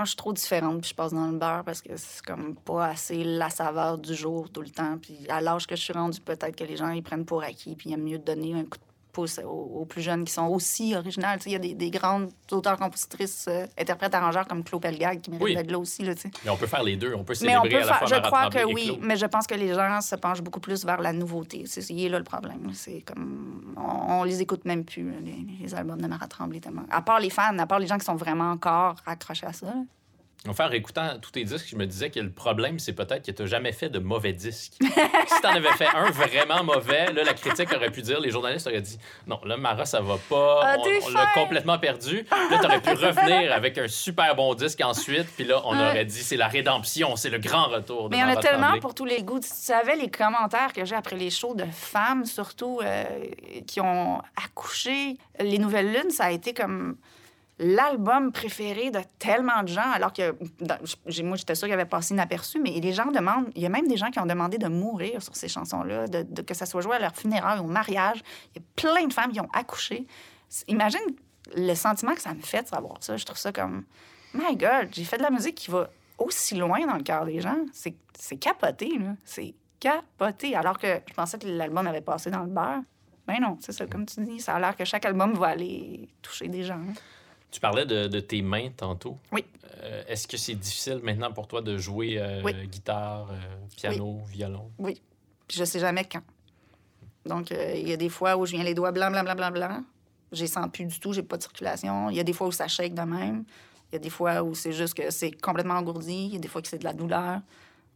Je suis trop différente, puis je passe dans le beurre parce que c'est comme pas assez la saveur du jour tout le temps. Puis à l'âge que je suis rendue, peut-être que les gens ils prennent pour acquis, puis il y a mieux donner un coup de aux, aux plus jeunes qui sont aussi originales. Il y a des, des grandes auteurs-compositrices, euh, interprètes, arrangeurs comme Claude Pelgag qui méritent Oui. là aussi. Là. Mais on peut faire les deux. On peut Mais on célébrer peut à la fois je crois que oui, Claude. mais je pense que les gens se penchent beaucoup plus vers la nouveauté. C'est est là le problème. C'est comme on, on les écoute même plus les, les albums de Marat Tremblay tellement. À part les fans, à part les gens qui sont vraiment encore accrochés à ça. là. En fait, en réécoutant tous tes disques, je me disais que le problème, c'est peut-être que tu jamais fait de mauvais disques. si tu en avais fait un vraiment mauvais, là, la critique aurait pu dire, les journalistes auraient dit Non, là, Mara, ça va pas, Ah, on, l'a complètement perdu. Là, tu aurais pu revenir avec un super bon disque ensuite, puis là, on Ouais. aurait dit C'est la rédemption, c'est le grand retour. De Mais il y en a tellement Tremblay. pour tous les goûts. Tu savais les commentaires que j'ai après les shows de femmes, surtout, euh, qui ont accouché. Les Nouvelles Lunes, ça a été comme l'album préféré de tellement de gens, alors que dans- moi, j'étais sûre qu'il avait passé inaperçu, mais les gens demandent, il y a même des gens qui ont demandé de mourir sur ces chansons-là, de, que ça soit joué à leur funérailles, au mariage. Il y a plein de femmes qui ont accouché. Imagine le sentiment que ça me fait de savoir ça. Je trouve ça comme, my God, j'ai fait de la musique qui va aussi loin dans le cœur des gens. C'est capoté, là. C'est capoté. Alors que je pensais que l'album avait passé dans le beurre. Mais non, c'est ça, comme tu dis, ça a l'air que chaque album va aller toucher des gens. hein. Tu parlais de, de tes mains tantôt. Oui. Euh, Est-ce que c'est difficile maintenant pour toi de jouer euh, Oui. guitare, euh, piano, violon? Oui. Puis je sais jamais quand. Donc, euh, il y a des fois où je viens les doigts blancs, blancs, blancs, blancs, blancs. Je les sens plus du tout, j'ai pas de circulation. Il y a des fois où ça shake de même. Il y a des fois où c'est juste que c'est complètement engourdi. Il y a des fois que c'est de la douleur.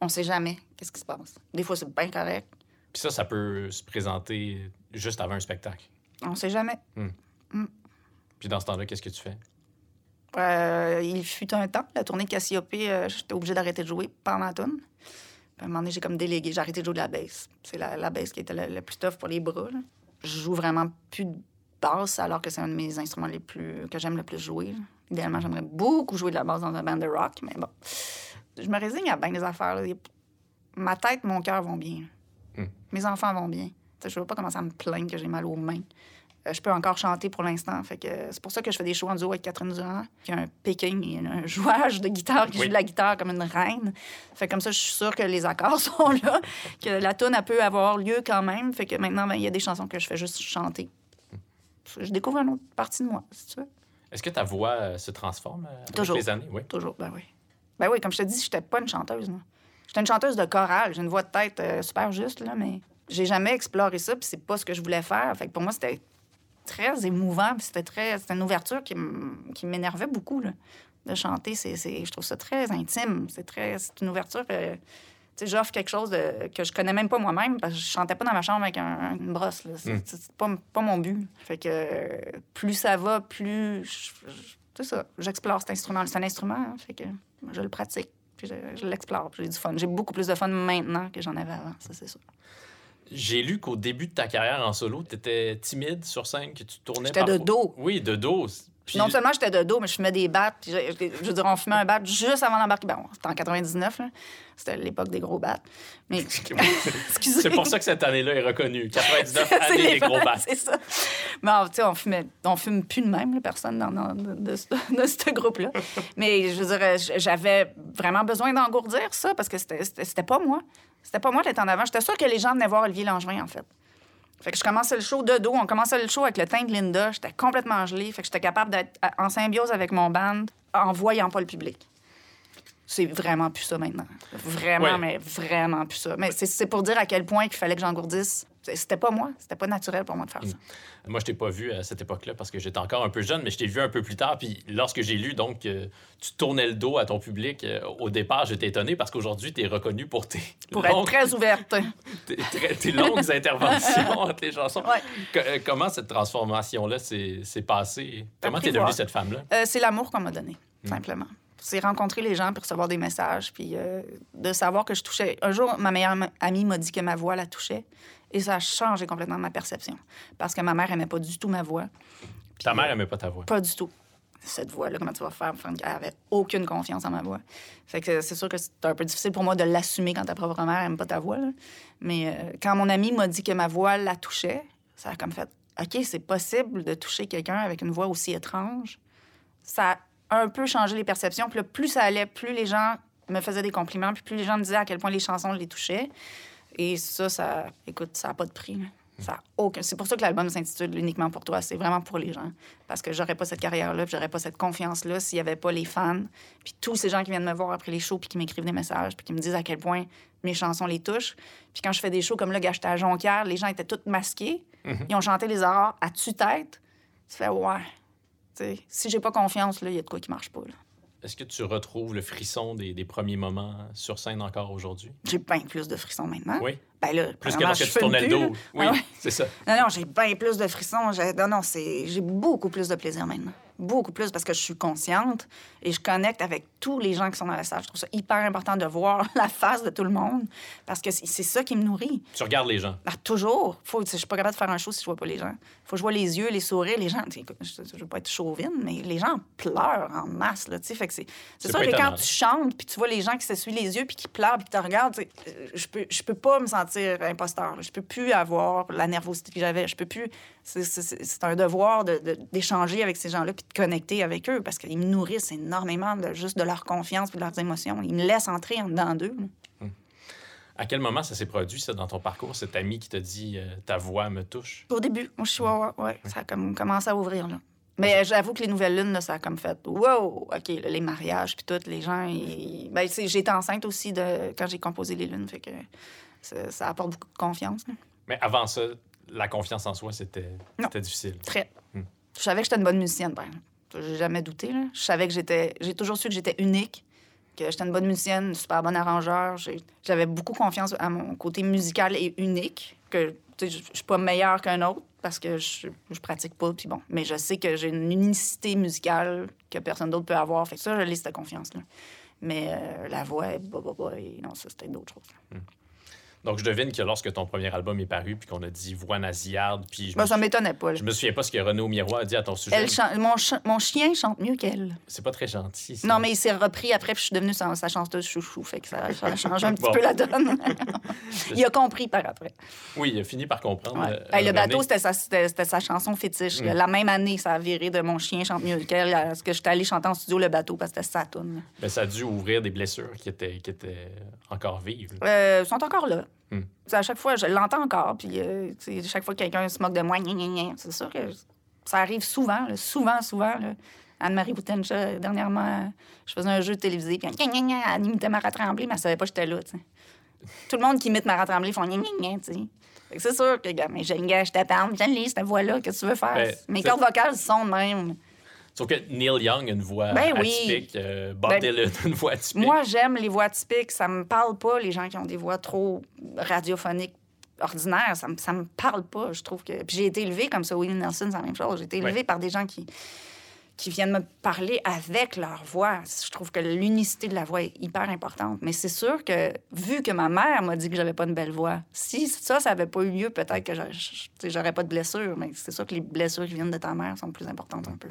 On sait jamais qu'est-ce qui se passe. Des fois, c'est bien correct. Puis ça, ça peut se présenter juste avant un spectacle. On sait jamais. Puis dans ce temps-là, qu'est-ce que tu fais? Euh, il fut un temps, la tournée de Cassiopée, euh, j'étais obligée d'arrêter de jouer pendant la tourne. Puis à un moment donné, j'ai comme délégué, j'ai arrêté de jouer de la basse. C'est la, la basse qui était le, plus tough pour les bras. là. Je joue vraiment plus de basse, alors que c'est un de mes instruments les plus que j'aime le plus jouer. là. Idéalement, j'aimerais beaucoup jouer de la basse dans un band de rock, mais bon. Je me résigne à bien des affaires. là. Ma tête, mon cœur vont bien. Hmm. Mes enfants vont bien. Je ne veux pas commencer à me plaindre que j'ai mal aux mains. Euh, je peux encore chanter pour l'instant. Fait que c'est pour ça que je fais des shows en duo avec Catherine Durand, qui a un picking et un jouage de guitare, qui Oui. joue de la guitare comme une reine. Fait que comme ça, je suis sûre que les accords sont là, que la tune elle peut avoir lieu quand même. Fait que maintenant, ben, il y a des chansons que je fais juste chanter. Je découvre une autre partie de moi, si tu veux. Est-ce que ta voix euh, se transforme euh, avec Toujours. les années? Oui. Toujours, ben oui. Ben oui, comme je te dis, j'étais pas une chanteuse. moi. J'étais une chanteuse de chorale. J'ai une voix de tête euh, super juste, là, mais j'ai jamais exploré ça, puis c'est pas ce que je voulais faire. Fait que pour moi, c'était très émouvant, c'était très... C'était une ouverture qui m'énervait beaucoup, là. De chanter, c'est, je trouve ça très intime. C'est très... C'est une ouverture... euh, j'offre quelque chose de, que je connais même pas moi-même, parce que je chantais pas dans ma chambre avec un- une brosse. C'est, Mm. pas, pas mon but. Fait que euh, plus ça va, plus... je- je- c'est ça, j'explore cet instrument. C'est un instrument, hein, fait que je le pratique, puis je, je l'explore, j'ai du fun. J'ai beaucoup plus de fun maintenant que j'en avais avant, ça c'est sûr. J'ai lu qu'au début de ta carrière en solo, tu étais timide sur scène, que tu tournais J'étais de dos. Oui, de dos. Puis- Non seulement j'étais de dos, mais je fumais des battes. puis Je, je- je veux dire, on fumait un bat juste avant d'embarquer. Bon, c'était en 99, là. C'était l'époque des gros battes. Mais. C'est pour ça que cette année-là est reconnue. 99 C'est années les des gros battes, battes. C'est ça. Mais tu sais, on fumait, on fume plus de même, là, personne dans, dans- de, de ce, de ce groupe-là. Mais je veux dire, j- j'avais vraiment besoin d'engourdir ça parce que c'était pas moi. C'était pas moi d'être en avant. J'étais sûre que les gens venaient voir Olivier Langevin, en fait. Fait que je commençais le show de dos. On commençait le show avec le teint de Linda. J'étais complètement gelée. Fait que j'étais capable d'être en symbiose avec mon band en voyant pas le public. C'est vraiment plus ça maintenant. Vraiment, Ouais. mais vraiment plus ça. Mais c'est- pour dire à quel point qu'il fallait que j'engourdisse. C'était pas moi. C'était pas naturel pour moi de faire ça. Moi, je t'ai pas vu à cette époque-là parce que j'étais encore un peu jeune, mais je t'ai vu un peu plus tard. Puis lorsque j'ai lu donc que tu tournais le dos à ton public, euh, au départ, j'étais étonné parce qu'aujourd'hui, tu es reconnu pour tes Pour être longues, très ouverte. tes, tes longues interventions entre les chansons. Ouais. Que- euh, comment cette transformation-là s'est passée? Comment tu es devenue cette femme-là? Euh, c'est l'amour qu'on m'a donné, Mm. simplement. C'est rencontrer les gens puis recevoir des messages, puis euh, de savoir que je touchais. Un jour, ma meilleure amie m'a dit que ma voix la touchait, et ça a changé complètement ma perception. Parce que ma mère aimait pas du tout ma voix. Ta mère aimait pas ta voix? Pas du tout. Cette voix-là, comment tu vas faire? Elle avait aucune confiance en ma voix. Fait que c'est sûr que c'est un peu difficile pour moi de l'assumer quand ta propre mère aime pas ta voix. là. Mais euh, quand mon ami m'a dit que ma voix la touchait, ça a comme fait OK, c'est possible de toucher quelqu'un avec une voix aussi étrange. Ça un peu changé les perceptions. Puis là, plus ça allait, plus les gens me faisaient des compliments, puis plus les gens me disaient à quel point les chansons les touchaient. Et ça, ça, écoute, ça n'a pas de prix. là. Ça aucun... C'est pour ça que l'album s'intitule Uniquement pour toi. C'est vraiment pour les gens. Parce que j'aurais pas cette carrière-là, puis j'aurais pas cette confiance-là s'il y avait pas les fans, puis tous ces gens qui viennent me voir après les shows, puis qui m'écrivent des messages, puis qui me disent à quel point mes chansons les touchent. Puis quand je fais des shows comme là, j'étais à Jonquière, les gens étaient tous masqués. Ils ont chanté les horreurs à tue-tête. Tu fais, ouais. Si j'ai pas confiance, là, il y a de quoi qui marche pas. là. Est-ce que tu retrouves le frisson des, des premiers moments sur scène encore aujourd'hui? J'ai bien plus de frissons maintenant. Oui. Ben là, Plus que lorsque tu tournais le dos. là. Oui, Ah ouais. c'est ça. Non, non, j'ai bien plus de frissons. Non, non, c'est... j'ai beaucoup plus de plaisir maintenant. Beaucoup plus parce que je suis consciente et je connecte avec tous les gens qui sont dans la salle. Je trouve ça hyper important de voir la face de tout le monde parce que c'est ça qui me nourrit. Tu regardes les gens. Ah, toujours. Faut, je suis pas capable de faire un show si je vois pas les gens. Faut que je vois les yeux, les sourires, les gens. Je, je veux pas être chauvine, mais les gens pleurent en masse. Là, tu sais. fait que c'est sûr que étonnant. quand tu chantes puis tu vois les gens qui s'essuient les yeux puis qui pleurent puis qui te regardent, euh, je peux, je peux pas me sentir imposteur. là. Je peux plus avoir la nervosité que j'avais. Je peux plus. C'est- un devoir de- de- d'échanger avec ces gens-là puis connecter avec eux parce qu'ils me nourrissent énormément de, juste de leur confiance puis de leurs émotions. Ils me laissent entrer en dedans d'eux. là. À quel moment ça s'est produit, ça, dans ton parcours, cet ami qui t'a dit euh, ta voix me touche? Au début, au Chihuahua, ouais, ça a comme commencé à ouvrir, là. Mais euh, j'avoue que les nouvelles lunes, là, ça a comme fait wow, OK, là, les mariages, puis tout, les gens. ils- Ben, j'étais enceinte aussi de... quand j'ai composé les lunes, fait que ça, ça apporte beaucoup de confiance. là. Mais avant ça, la confiance en soi, c'était difficile. Très. Hmm. Je savais que j'étais une bonne musicienne, par exemple. J'ai jamais douté. Je savais que j'étais. J'ai toujours su que j'étais unique, que j'étais une bonne musicienne, une super bonne arrangeur. J'avais beaucoup confiance à mon côté musical et unique, que je suis pas meilleure qu'un autre parce que je, je pratique pas, puis bon. Mais je sais que j'ai une unicité musicale que personne d'autre peut avoir. Fait que ça, je l'ai, cette confiance-là. Mais euh, la voix, bah, bah, bah, et non, ça, c'était d'autres choses. Donc, je devine que lorsque ton premier album est paru, puis qu'on a dit voix nasillarde, puis je, me, ça sou- m'étonnait pas. là. je me souviens pas ce que René au miroir a dit à ton sujet. Elle chan- mon, ch- mon chien chante mieux qu'elle. C'est pas très gentil. ça. Non, mais il s'est repris après, puis je suis devenue sa, sa chanteuse chouchou. Fait que ça, ça a changé un petit Bon. peu la donne. il a compris par après. Oui, il a fini par comprendre. Ouais. euh, Hey, le bateau, c'était sa, sa chanson fétiche. Mm. La même année, ça a viré de Mon chien chante mieux qu'elle. à ce que j'étais allée chanter en studio le bateau parce que c'était sa tune. Ben, ça a dû ouvrir des blessures qui étaient, qui étaient encore vives. Euh, sont encore là. Mm. C'est À chaque fois, je l'entends encore. Puis, euh, chaque fois que quelqu'un se moque de moi, gna, gna, gna, c'est sûr que ça arrive souvent, là, souvent, souvent. là. Anne-Marie Boutencha, dernièrement, je faisais un jeu de télévisé, puis elle imitait Mara Tremblay, mais elle savait pas que j'étais là. Tout le monde qui imite Mara Tremblay font gna, gna, tu sais. C'est sûr que, mais j'ai gars, je t'attends, je lis cette voix-là, qu'est-ce que tu veux faire? Ben, Mes cordes vocales sont de même. Sauf que Neil Young a une voix Ben oui. atypique, euh, Bob Ben, Dylan a une voix atypique. Moi, j'aime les voix typiques. Ça me parle pas, les gens qui ont des voix trop radiophoniques ordinaires. Ça me, ça me parle pas, je trouve que... Puis j'ai été élevée comme ça. Willie Nelson, c'est la même chose. J'ai été élevée Ouais. par des gens qui, qui viennent me parler avec leur voix. Je trouve que l'unicité de la voix est hyper importante. Mais c'est sûr que, vu que ma mère m'a dit que j'avais pas une belle voix, si ça, ça avait pas eu lieu, peut-être que j'aurais pas de blessure. Mais c'est sûr que les blessures qui viennent de ta mère sont plus importantes un peu.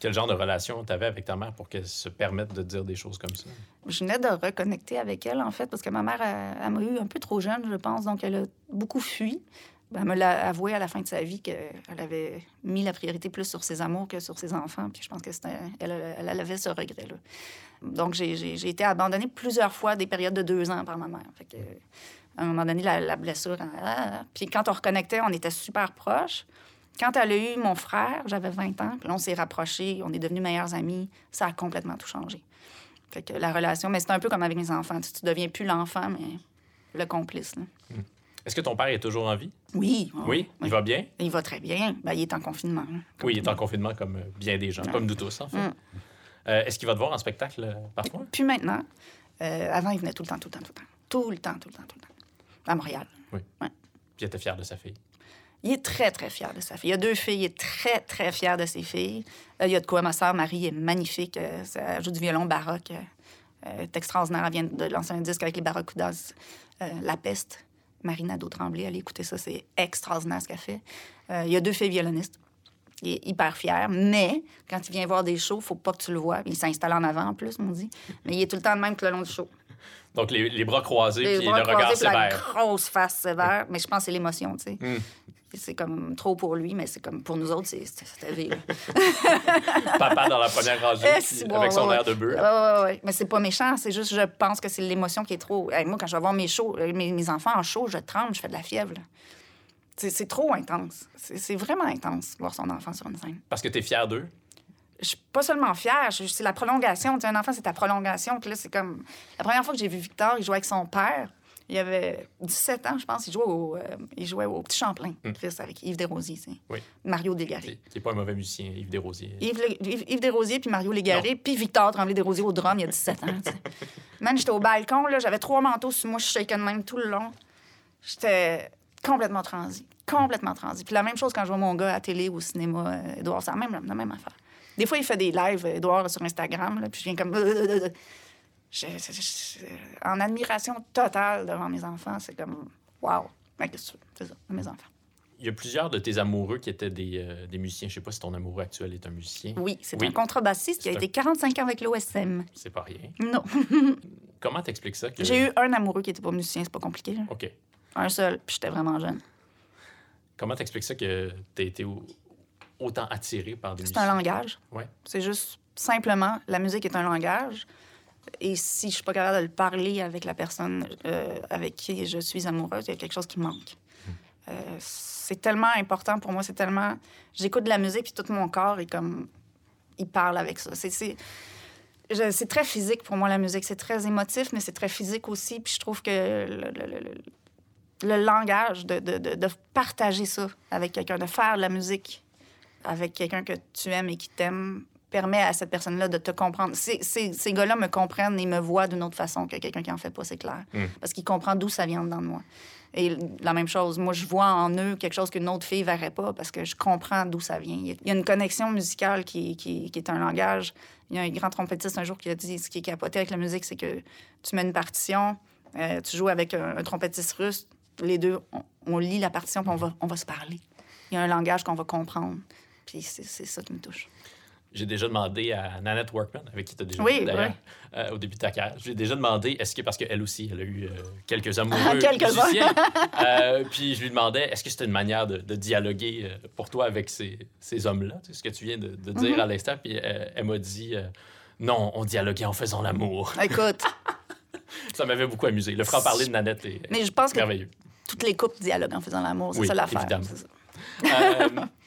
Quel genre de relation tu avais avec ta mère pour qu'elle se permette de dire des choses comme ça? Je venais de reconnecter avec elle, en fait, parce que ma mère, elle, m'a eu un peu trop jeune, je pense, donc elle a beaucoup fui. Ben, Elle me l'a avoué à la fin de sa vie qu'elle avait mis la priorité plus sur ses amours que sur ses enfants. Puis je pense que elle, elle, avait ce regret-là. Donc j'ai, été abandonnée plusieurs fois, des périodes de deux ans par ma mère. À un moment donné, la, la blessure. ah, puis quand on reconnectait, on était super proches. Quand elle a eu mon frère, j'avais 20 ans, puis là, on s'est rapprochés, on est devenus meilleurs amis. Ça a complètement tout changé. Fait que la relation, mais c'est un peu comme avec mes enfants. Tu, tu deviens plus l'enfant, mais le complice. là. Est-ce que ton père est toujours en vie? Oui. Oui, il va bien? Il va très bien. Ben, il est en confinement. là. Oui, il est en confinement comme euh, bien des gens, comme nous tous, en fait. Mm. Euh, Est-ce qu'il va te voir en spectacle euh, parfois? Puis maintenant, euh, avant, il venait tout le temps, tout le temps, tout le temps. Tout le temps, tout le temps, tout le temps. À Montréal. Puis il était fier de sa fille. Il est très, très fier de sa fille. Il a deux filles. Il est très, très fier de ses filles. Euh, il y a de quoi. Ma sœur Marie est magnifique. Euh, elle joue du violon baroque. Euh, elle est extraordinaire. Elle vient de lancer un disque avec les Barracudas, euh, La Peste. Marie Nadeau-Tremblay, allez écouter ça. C'est extraordinaire ce qu'elle fait. Euh, il y a deux filles violonistes. Il est hyper fier. Mais quand il vient voir des shows, faut pas que tu le vois. Il s'installe en avant, en plus, on dit. Mais il est tout le temps de même tout le long du show. Donc, les, les bras croisés, Les puis bras le regard croisés, la sévère. grosse face sévère. Mais je pense que c'est l'émotion, tu sais. Mm. C'est comme trop pour lui, mais c'est comme pour nous autres, c'est- là. Papa dans la première rangée, Eh, puis si, bon, avec son ouais, air de bœuf. Ouais, ouais, ouais. Mais c'est pas méchant, c'est juste, je pense que c'est l'émotion qui est trop. Hey, moi, quand je vais voir mes, shows, euh, mes, mes enfants en show, je tremble, je fais de la fièvre. C'est trop intense. C'est vraiment intense, voir son enfant sur une scène. Parce que tu es fier d'eux? Je suis pas seulement fière, c'est la prolongation. Tu sais, un enfant, c'est ta prolongation. Puis là, c'est comme. La première fois que j'ai vu Victor, il jouait avec son père. Il avait 17 ans, je pense. Il jouait au, euh, il jouait au Petit Champlain, fils, avec Yves Desrosiers. Oui. Mario Desgarrés. Qui qui est pas un mauvais musicien, Yves Desrosiers. Yves, Yves, Yves Desrosiers, puis Mario Légaré, puis Victor Tremblay-Desrosiers au drum, il y a 17 ans. Man, j'étais au balcon, là, j'avais trois manteaux sur moi, je shaken de même tout le long. J'étais complètement transi. Complètement transi. Puis la même chose quand je vois mon gars à télé ou au cinéma, euh, Édouard, c'est la même, la même affaire. Des fois, il fait des lives, euh, Édouard, sur Instagram, là, puis je viens comme... En admiration totale devant mes enfants, c'est comme... Wow! Qu'est-ce que? C'est ça, mes enfants. Il y a plusieurs de tes amoureux qui étaient des, euh, des musiciens. Je sais pas si ton amoureux actuel est un musicien. Oui, c'est Oui. un contrebassiste qui a C'est un- été 45 ans avec l'OSM. C'est pas rien. Non. Comment t'expliques ça? Que... J'ai eu un amoureux qui était pas musicien, c'est pas compliqué. là. OK. Un seul, puis j'étais vraiment jeune. Comment t'expliques ça que tu été au- autant attiré par des C'est musiciens? un langage. Ouais. C'est juste simplement, la musique est un langage. Et si je suis pas capable de le parler avec la personne euh, avec qui je suis amoureuse, il y a quelque chose qui manque. Euh, c'est tellement important pour moi, c'est tellement... J'écoute de la musique, puis tout mon corps est comme... Il parle avec ça. C'est... très physique pour moi, la musique. C'est très émotif, mais c'est très physique aussi. Puis je trouve que le, langage, de partager ça avec quelqu'un, de faire de la musique avec quelqu'un que tu aimes et qui t'aime, permet à cette personne-là de te comprendre. Ces, ces- ces gars-là me comprennent et me voient d'une autre façon que quelqu'un qui en fait pas, c'est clair. Mm. Parce qu'il comprend d'où ça vient dedans de moi. Et la même chose, moi, je vois en eux quelque chose qu'une autre fille verrait pas parce que je comprends d'où ça vient. Il y a une connexion musicale qui, qui, qui est un langage. Il y a un grand trompettiste un jour qui a dit ce qui est capoté avec la musique, c'est que tu mets une partition, euh, tu joues avec un, un trompettiste russe, les deux, on, on lit la partition puis on va, on va se parler. Il y a un langage qu'on va comprendre. Puis c'est c'est ça qui me touche. J'ai déjà demandé à Nanette Workman, avec qui tu as déjà Oui, d'ailleurs, euh, au début de ta carrière. J'ai déjà demandé, est-ce que, parce qu'elle aussi, elle a eu euh, quelques amoureux Quelques-uns. musiciens. Euh, puis je lui demandais, est-ce que c'était une manière de, de dialoguer euh, pour toi avec ces, ces hommes-là? Tu sais, ce que tu viens de, de dire Mm-hmm. à l'instant. Puis elle m'a dit, non, on dialoguait en faisant l'amour. Écoute, Ça m'avait beaucoup amusé. Le franc-parler de Nanette est mais je pense que merveilleux. toutes les couples dialoguent en faisant l'amour. C'est Oui, ça l'affaire. évidemment.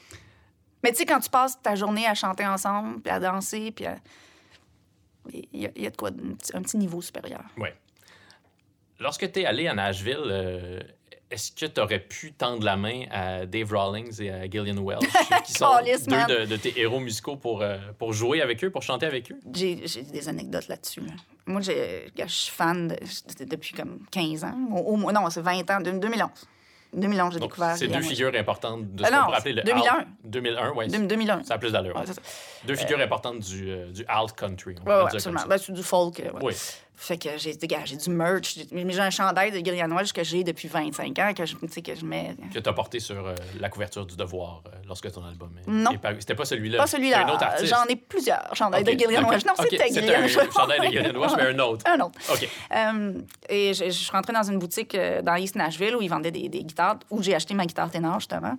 Mais tu sais, quand tu passes ta journée à chanter ensemble, puis à danser, puis à... Il y, a- il y a de quoi, un petit, niveau supérieur. Ouais. Lorsque tu es allé à Nashville, euh, est-ce que tu aurais pu tendre la main à Dave Rawlings et à Gillian Welch, qui sont deux de, de tes héros musicaux pour, euh, pour jouer avec eux, pour chanter avec eux? J'ai des anecdotes là-dessus. là. Moi, je suis fan de- de- depuis comme 15 ans. Au, au non, c'est 20 ans, de- 2011. 2011, j'ai découvert. c'est deux figures importantes de ce Ah qu'on pourrait appeler le 2001. alt- 2001, oui. Welch. 2001. Ça a plus d'allure. Ça. Deux figures importantes du, euh, du alt country. comme absolument. Ben, du folk. euh. Oui. Fait que j'ai j'ai du merch. J'ai mais j'ai un chandail de Gillian que j'ai depuis 25 ans, que je, que je mets. Que tu as porté sur euh, la couverture du Devoir euh, lorsque ton album est, Non. est. C'était pas celui-là. Pas c'était un autre celui-là. artiste. J'en ai plusieurs chandails de Gillian ok, Welch. Non, ok, c'était c'était Gillian un Welch. chandail de Gillian mais un autre. Un autre. OK. Euh, et je, je suis rentrée dans une boutique dans East Nashville où ils vendaient des, des guitares, où j'ai acheté ma guitare ténor, justement.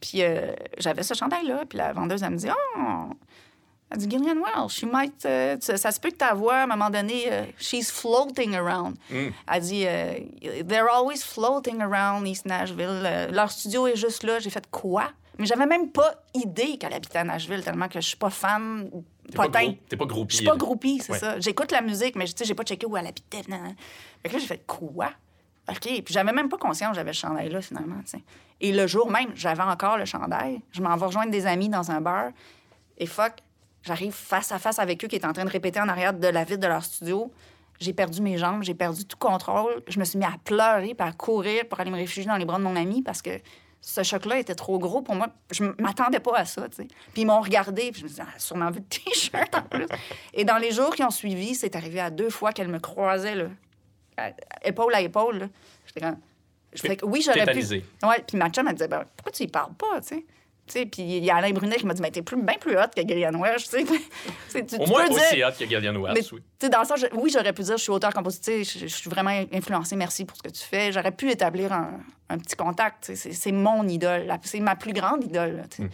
Puis j'avais ce chandail-là. Puis la vendeuse, elle me dit Oh, elle dit Gillian Welch, she might, euh, ça se peut que ta voix, à un moment donné, euh, she's floating around. Mm. Elle dit euh, They're always floating around East Nashville. Euh, leur studio est juste là. J'ai fait quoi? Mais j'avais même pas idée qu'elle habitait à Nashville, tellement que je suis pas fan. T'es pas, t'es pas Je groupie. suis pas là. groupie, c'est Ouais. ça. J'écoute la musique, mais j'ai pas checké où elle habitait. nan, nan. Fait que là, j'ai fait quoi? OK. Puis j'avais même pas conscience que j'avais ce chandail-là, finalement. tu sais. Et le jour même, j'avais encore le chandail. Je m'en vais rejoindre des amis dans un bar. Et fuck, j'arrive face à face avec eux qui étaient en train de répéter en arrière de la vitre de leur studio. J'ai perdu mes jambes, j'ai perdu tout contrôle. Je me suis mis à pleurer, puis à courir pour aller me réfugier dans les bras de mon ami parce que ce choc-là était trop gros pour moi. Je m'attendais pas à ça, tu sais. Puis ils m'ont regardé, puis je me suis dit, ah, sûrement vu le T-shirt en plus. Et dans les jours qui ont suivi, c'est arrivé à deux fois qu'elle me croisait, là, à- épaule à épaule. J'étais comme... Oui, j'aurais pu. Ouais, puis ma chum, elle disait, ben, pourquoi tu y parles pas, tu sais? Puis il y a Alain Brunet qui m'a dit, mais t'es plus, bien plus hot que Gillian Welch, tu. Tu Au moins peux dire- aussi hot que Gillian Welch, oui. dans le sens, je- oui, j'aurais pu dire, je suis auteur-compositeur, je, je suis vraiment influencée, merci pour ce que tu fais. J'aurais pu établir un, un petit contact. C'est mon idole. C'est ma plus grande idole. là. Hmm.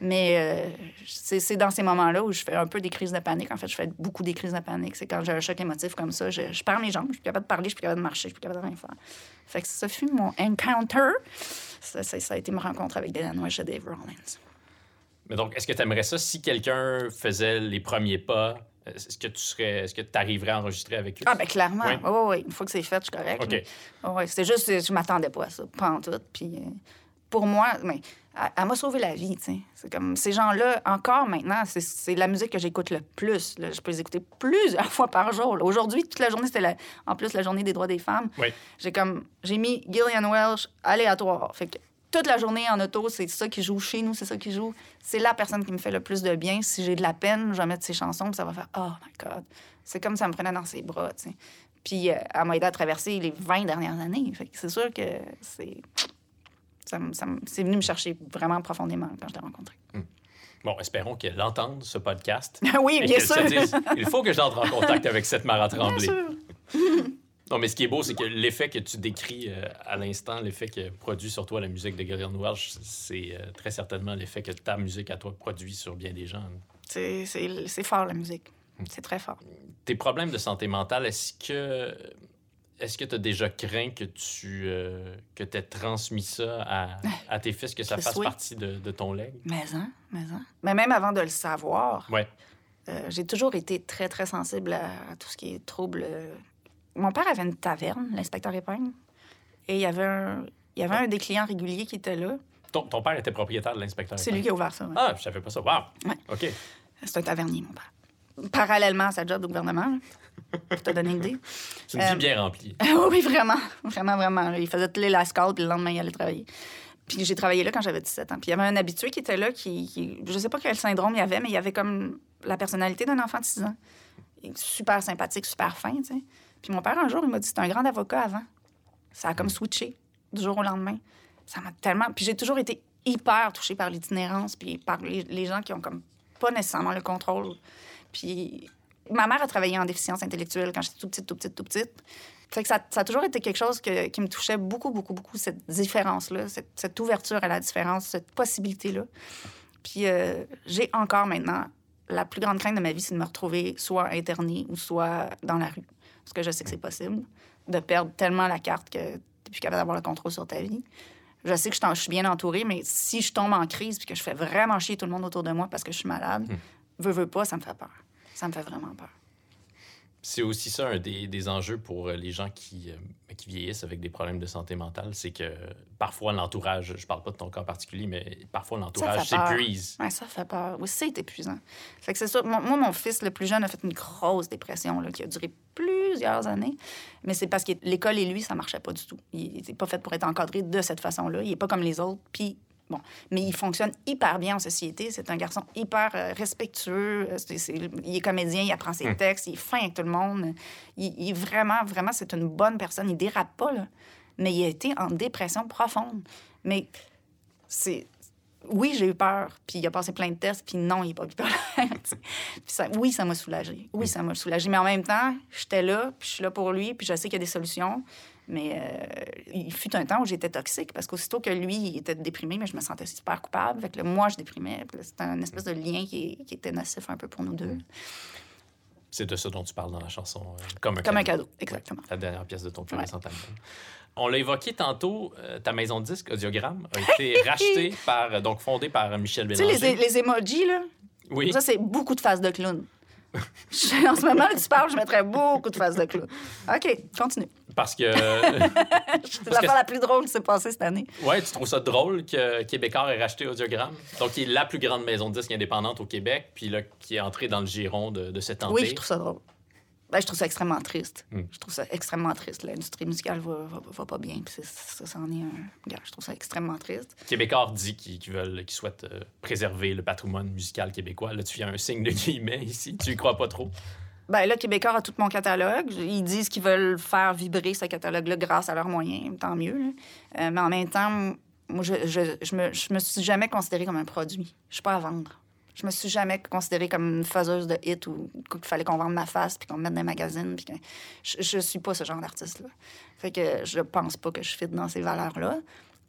Mais euh, c'est dans ces moments-là où je fais un peu des crises de panique. En fait, je fais beaucoup des crises de panique. C'est quand j'ai un choc émotif comme ça, je, je perds mes jambes, je suis plus capable de parler, je suis plus capable de marcher, je suis plus capable de rien faire. Fait que ça fut mon encounter. Ça, ça- ça a été ma rencontre avec Welch et Dave Rollins. Mais donc, est-ce que tu aimerais ça si quelqu'un faisait les premiers pas? Est-ce que tu serais, est-ce que tu arriverais à enregistrer avec eux? Ah, ben clairement. Oui. Oui, oui, Une fois que c'est fait, je suis correcte. OK. là. Ah ouais, c'est juste, je m'attendais pas à ça, pas en tout. Puis euh, pour moi, mais, elle, elle m'a sauvé la vie. C'est comme ces gens-là, encore maintenant, c'est- la musique que j'écoute le plus. là. Je peux les écouter plusieurs fois par jour. Aujourd'hui, toute la journée, c'était en plus la journée des droits des femmes. Oui. J'ai comme, j'ai mis Gillian Welch aléatoire. Fait que toute la journée en auto, c'est ça qui joue chez nous, c'est ça qui joue. C'est la personne qui me fait le plus de bien. Si j'ai de la peine, je vais mettre ses chansons, puis ça va faire Oh my God. C'est comme ça me prenait dans ses bras. Puis euh, elle m'a aidé à traverser les 20 dernières années. Fait que c'est sûr que c'est. Ça, c'est venu me chercher vraiment profondément quand je l'ai rencontré. Bon, espérons qu'elle entende ce podcast. oui, bien se sûr. dise, il faut que j'entre en contact avec cette Mara Bien Tremblay. sûr. Non, mais ce qui est beau, c'est que l'effet que tu décris euh, à l'instant, l'effet que produit sur toi la musique de Gillian Welch, c'est euh, très certainement l'effet que ta musique à toi produit sur bien des gens. C'est, fort, la musique. C'est très fort. Tes problèmes de santé mentale, est-ce que est-ce que tu as déjà craint que tu euh, que aies transmis ça à, à tes fils, que ça fasse partie de, de ton leg? Mais hein, mais hein. Mais même avant de le savoir, Ouais. Euh, j'ai toujours été très, très sensible à, à tout ce qui est trouble. euh. Mon père avait une taverne, l'inspecteur Épingle, et il y avait un, il y avait un des clients réguliers qui était là. Ton, ton père était propriétaire de l'inspecteur. C'est lui qui a ouvert ça. ouais. Ah, je savais pas ça. Wow. OK. C'est un tavernier, mon père. Parallèlement à sa job au gouvernement, pour te donner une idée. C'est une vie Euh, bien remplie. oui, vraiment. Vraiment, vraiment. Il faisait tous les la scout, puis le lendemain, il allait travailler. Puis j'ai travaillé là quand j'avais 17 ans. Puis il y avait un habitué qui était là, qui, qui- je sais pas quel syndrome il y avait, mais il avait comme la personnalité d'un enfant de 6 ans. Super sympathique, super fin, tu sais. Puis mon père, un jour, il m'a dit, c'était un grand avocat avant. Ça a comme switché du jour au lendemain. Ça m'a tellement... Puis j'ai toujours été hyper touchée par l'itinérance, puis par les, les gens qui ont comme pas nécessairement le contrôle. Puis ma mère a travaillé en déficience intellectuelle quand j'étais tout petite, tout petite, tout petite. Fait que ça, ça a toujours été quelque chose que- qui me touchait beaucoup, beaucoup, beaucoup, cette différence-là, cette, cette ouverture à la différence, cette possibilité-là. Puis euh, j'ai encore maintenant, la plus grande crainte de ma vie, c'est de me retrouver soit internée ou soit dans la rue. Parce que je sais que c'est possible de perdre tellement la carte que tu n'es plus capable d'avoir le contrôle sur ta vie. Je sais que je, suis bien entourée, mais si je tombe en crise puis que je fais vraiment chier tout le monde autour de moi parce que je suis malade, veux, veux pas, ça me fait peur. Ça me fait vraiment peur. C'est aussi ça un des, des enjeux pour euh, les gens qui, euh, qui vieillissent avec des problèmes de santé mentale, c'est que parfois l'entourage, je parle pas de ton cas en particulier, mais parfois l'entourage s'épuise. Ouais, ça fait peur. Oui, c'est épuisant. Fait que c'est ça. Moi, mon fils, le plus jeune, a fait une grosse dépression là, qui a duré plusieurs années. Mais c'est parce que l'école et lui, ça marchait pas du tout. Il n'était pas fait pour être encadré de cette façon-là. Il est pas comme les autres. Puis Bon, mais il fonctionne hyper bien en société. C'est un garçon hyper euh, respectueux. Euh, il est comédien, il apprend ses textes, il est fin avec tout le monde. Il, il vraiment, vraiment, c'est une bonne personne. Il dérape pas, là. Mais il a été en dépression profonde. Mais c'est... Oui, j'ai eu peur, puis il a passé plein de tests, puis non, il n'est pas bipolaire. ça- oui, ça m'a soulagé. Oui, ça m'a soulagé. Mais en même temps, j'étais là, puis je suis là pour lui, puis je sais qu'il y a des solutions. Mais euh, il fut un temps où j'étais toxique parce qu'aussitôt que lui, il était déprimé, mais je me sentais super coupable. Fait que là, moi, je déprimais. C'était un espèce de lien qui, qui était nocif un peu pour nous deux. C'est de ça dont tu parles dans la chanson. euh, comme un Comme un cadeau. cadeau, exactement. La dernière pièce de ton plus Ouais. récent album. On l'a évoqué tantôt, euh, ta maison de disque, Audiogramme, a été rachetée par, donc fondée par Michel Tu sais, Bélanger. les, les emojis, là, Oui, ça, c'est beaucoup de faces de clown. En ce moment, tu parles, je mettrais beaucoup de faces de clown. OK, continue. Parce que C'est l'affaire la plus drôle qui s'est passée cette année. ouais, tu trouves ça drôle que Québécois ait racheté Audiogramme, donc qui est la plus grande maison de disque indépendante au Québec, puis là, qui est entrée dans le giron de, de cet empire. Oui, je trouve ça drôle. Ben, je trouve ça extrêmement triste. Mm. Je trouve ça extrêmement triste. L'industrie musicale va, va, va pas bien. Puis ça, ça en est un. Je trouve ça extrêmement triste. Québécois dit qu'ils qu'ils veulent, qu'ils souhaitent euh, préserver le patrimoine musical québécois. Là, tu fais un signe de guillemets ici. Tu y crois pas trop? Ben là, Québécois a tout mon catalogue. Ils disent qu'ils veulent faire vibrer ce catalogue-là grâce à leurs moyens. Tant mieux. Euh, mais en même temps, moi, je, je, je, me, je me suis jamais considérée comme un produit. Je suis pas à vendre. Je me suis jamais considérée comme une faiseuse de hits ou qu'il fallait qu'on vende ma face puis qu'on me mette dans les magazines. Puis que... je, je suis pas ce genre d'artiste-là. Fait que je pense pas que je fit dans ces valeurs-là.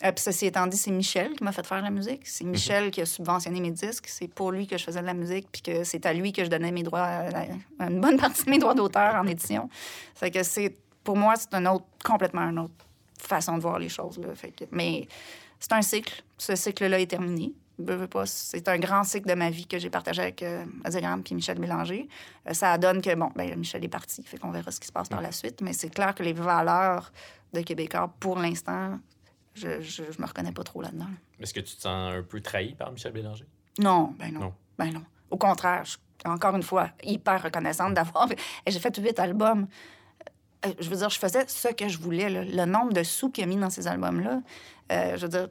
Euh, puis ceci étant dit, c'est Michel qui m'a fait faire la musique. C'est Michel qui a subventionné mes disques. C'est pour lui que je faisais de la musique, puis que c'est à lui que je donnais mes droits, euh, la- une bonne partie de mes droits d'auteur en édition. Fait que c'est, pour moi, c'est un autre, complètement une autre façon de voir les choses. Là. Fait que, mais c'est un cycle. Ce cycle-là est terminé. C'est un grand cycle de ma vie que j'ai partagé avec euh, Azigram puis Michel Bélanger. Euh, ça donne que, bon, ben, Michel est parti, fait qu'on verra ce qui se passe par la suite. Mais c'est clair que les valeurs de Québécois, pour l'instant, je, je, je me reconnais pas trop là-dedans. Est-ce que tu te sens un peu trahi par Michel Bélanger? Non, ben non. Non. Ben non. Au contraire, je suis encore une fois hyper reconnaissante d'avoir. J'ai fait huit albums. Euh, Je veux dire, je faisais ce que je voulais. là. Le nombre de sous qu'il a mis dans ces albums-là, euh, je veux dire,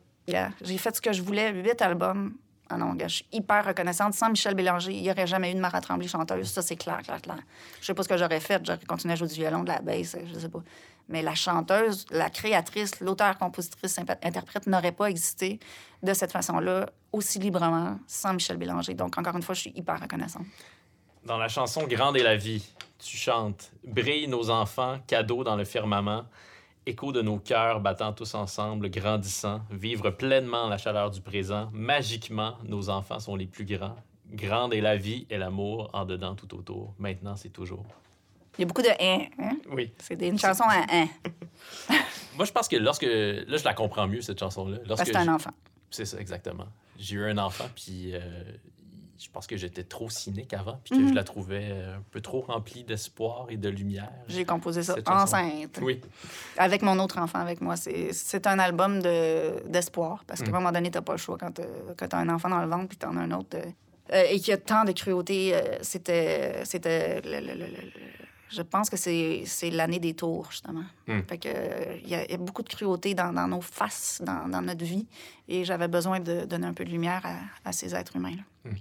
j'ai fait ce que je voulais, huit albums. Ah non, je suis hyper reconnaissante. Sans Michel Bélanger, il n'y aurait jamais eu de Mara Tremblay chanteuse. Ça, c'est clair, clair, clair. Je sais pas ce que j'aurais fait. J'aurais continué à jouer du violon, de la basse, je sais pas. Mais la chanteuse, la créatrice, l'auteur, compositrice, interprète n'aurait pas existé de cette façon-là, aussi librement, sans Michel Bélanger. Donc, encore une fois, je suis hyper reconnaissante. Dans la chanson Grande est la vie, tu chantes Brillent nos enfants, cadeaux dans le firmament, écho de nos cœurs battant tous ensemble, grandissant, vivre pleinement la chaleur du présent. Magiquement, nos enfants sont les plus grands. Grande est la vie et l'amour en dedans tout autour. Maintenant, c'est toujours. Il y a beaucoup de hein, hein? Oui. C'est une chanson à hein, Moi, je pense que lorsque. Là, je la comprends mieux, cette chanson-là. parce que c'est un enfant. C'est ça, exactement. J'ai eu un enfant, puis euh, je pense que j'étais trop cynique avant, puis que Mhm. je la trouvais euh, un peu trop remplie d'espoir et de lumière. J'ai composé ça enceinte. Oui. Avec mon autre enfant avec moi. C'est c'est un album de- d'espoir. parce qu'à un moment donné, t'as pas le choix quand tu as un enfant dans le ventre puis t'en as un autre. euh, euh, et qu'il y a tant de cruauté. euh, C'était. C'était. le- le- le- le- le- Je pense que c'est l'année des tours, justement. Mm. Fait que, il y, a il y a beaucoup de cruauté dans, dans nos faces, dans, dans notre vie. Et j'avais besoin de donner un peu de lumière à, à ces êtres humains-là.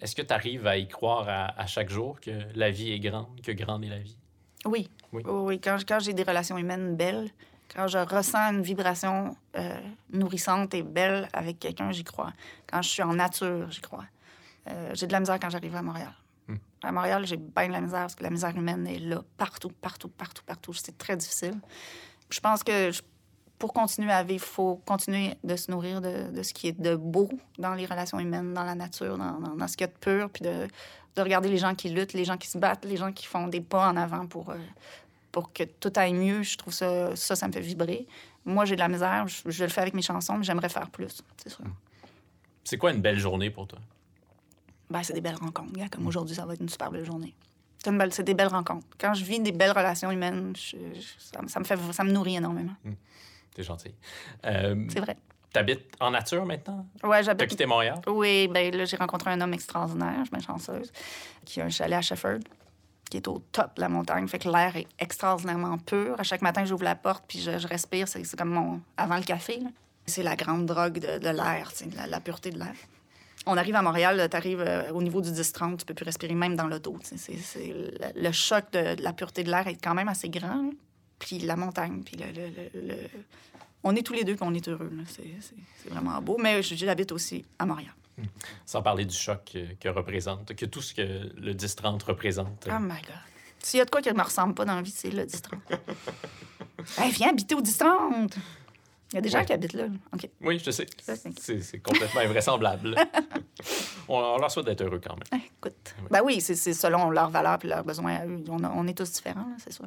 Est-ce que tu arrives à y croire à, à chaque jour que la vie est grande, que grande est la vie? Oui. Oui. Oui, oui. Quand, quand j'ai des relations humaines belles, quand je ressens une vibration euh, nourrissante et belle avec quelqu'un, j'y crois. Quand je suis en nature, j'y crois. Euh, j'ai de la misère quand j'arrive à Montréal. À Montréal, j'ai bien de la misère parce que la misère humaine est là, partout, partout, partout, partout. C'est très difficile. Je pense que pour continuer à vivre, il faut continuer de se nourrir de, ce qui est de beau dans les relations humaines, dans la nature, dans, ce qu'il y a de pur, puis de, de regarder les gens qui luttent, les gens qui se battent, les gens qui font des pas en avant pour, euh, pour que tout aille mieux. Je trouve ça, ça, ça me fait vibrer. Moi, j'ai de la misère, je, je le fais avec mes chansons, mais j'aimerais faire plus, c'est sûr. C'est quoi une belle journée pour toi? Ben, c'est des belles rencontres. Gars, comme aujourd'hui, ça va être une super belle journée. C'est, une belle- c'est des belles rencontres. Quand je vis des belles relations humaines, je- je- ça, me- ça me fait, ça me nourrit énormément. T'es gentil. Euh, C'est vrai. T'habites en nature maintenant? T'as j'habite. quitté Montréal? Oui, ben là, j'ai rencontré un homme extraordinaire, je suis chanceuse, qui a un chalet à Shefford, qui est au top de la montagne. Fait que l'air est extraordinairement pur. À chaque matin, j'ouvre la porte, puis je, je respire. C'est, c'est comme mon... avant le café. là. C'est la grande drogue de, de l'air, la, la pureté de l'air. On arrive à Montréal, tu arrives au niveau du 10-30, tu peux plus respirer même dans l'auto. le, le choc de, de la pureté de l'air est quand même assez grand. Puis la montagne, puis le... On est tous les deux, puis on est heureux. C'est vraiment beau. Mais j'habite aussi à Montréal. Sans parler du choc que, que représente, que tout ce que le 10-30 représente. Oh my God. S'il y a de quoi qui ne me ressemble pas dans la vie, c'est le 10-30. hey, viens habiter au 10-30. Il y a des gens Ouais. qui habitent là. Oui, je sais. C'est- complètement invraisemblable. on, on leur souhaite d'être heureux quand même. Eh, écoute. Ben oui, c'est selon leurs valeurs et leurs besoins à eux. On, a- on est tous différents, c'est sûr.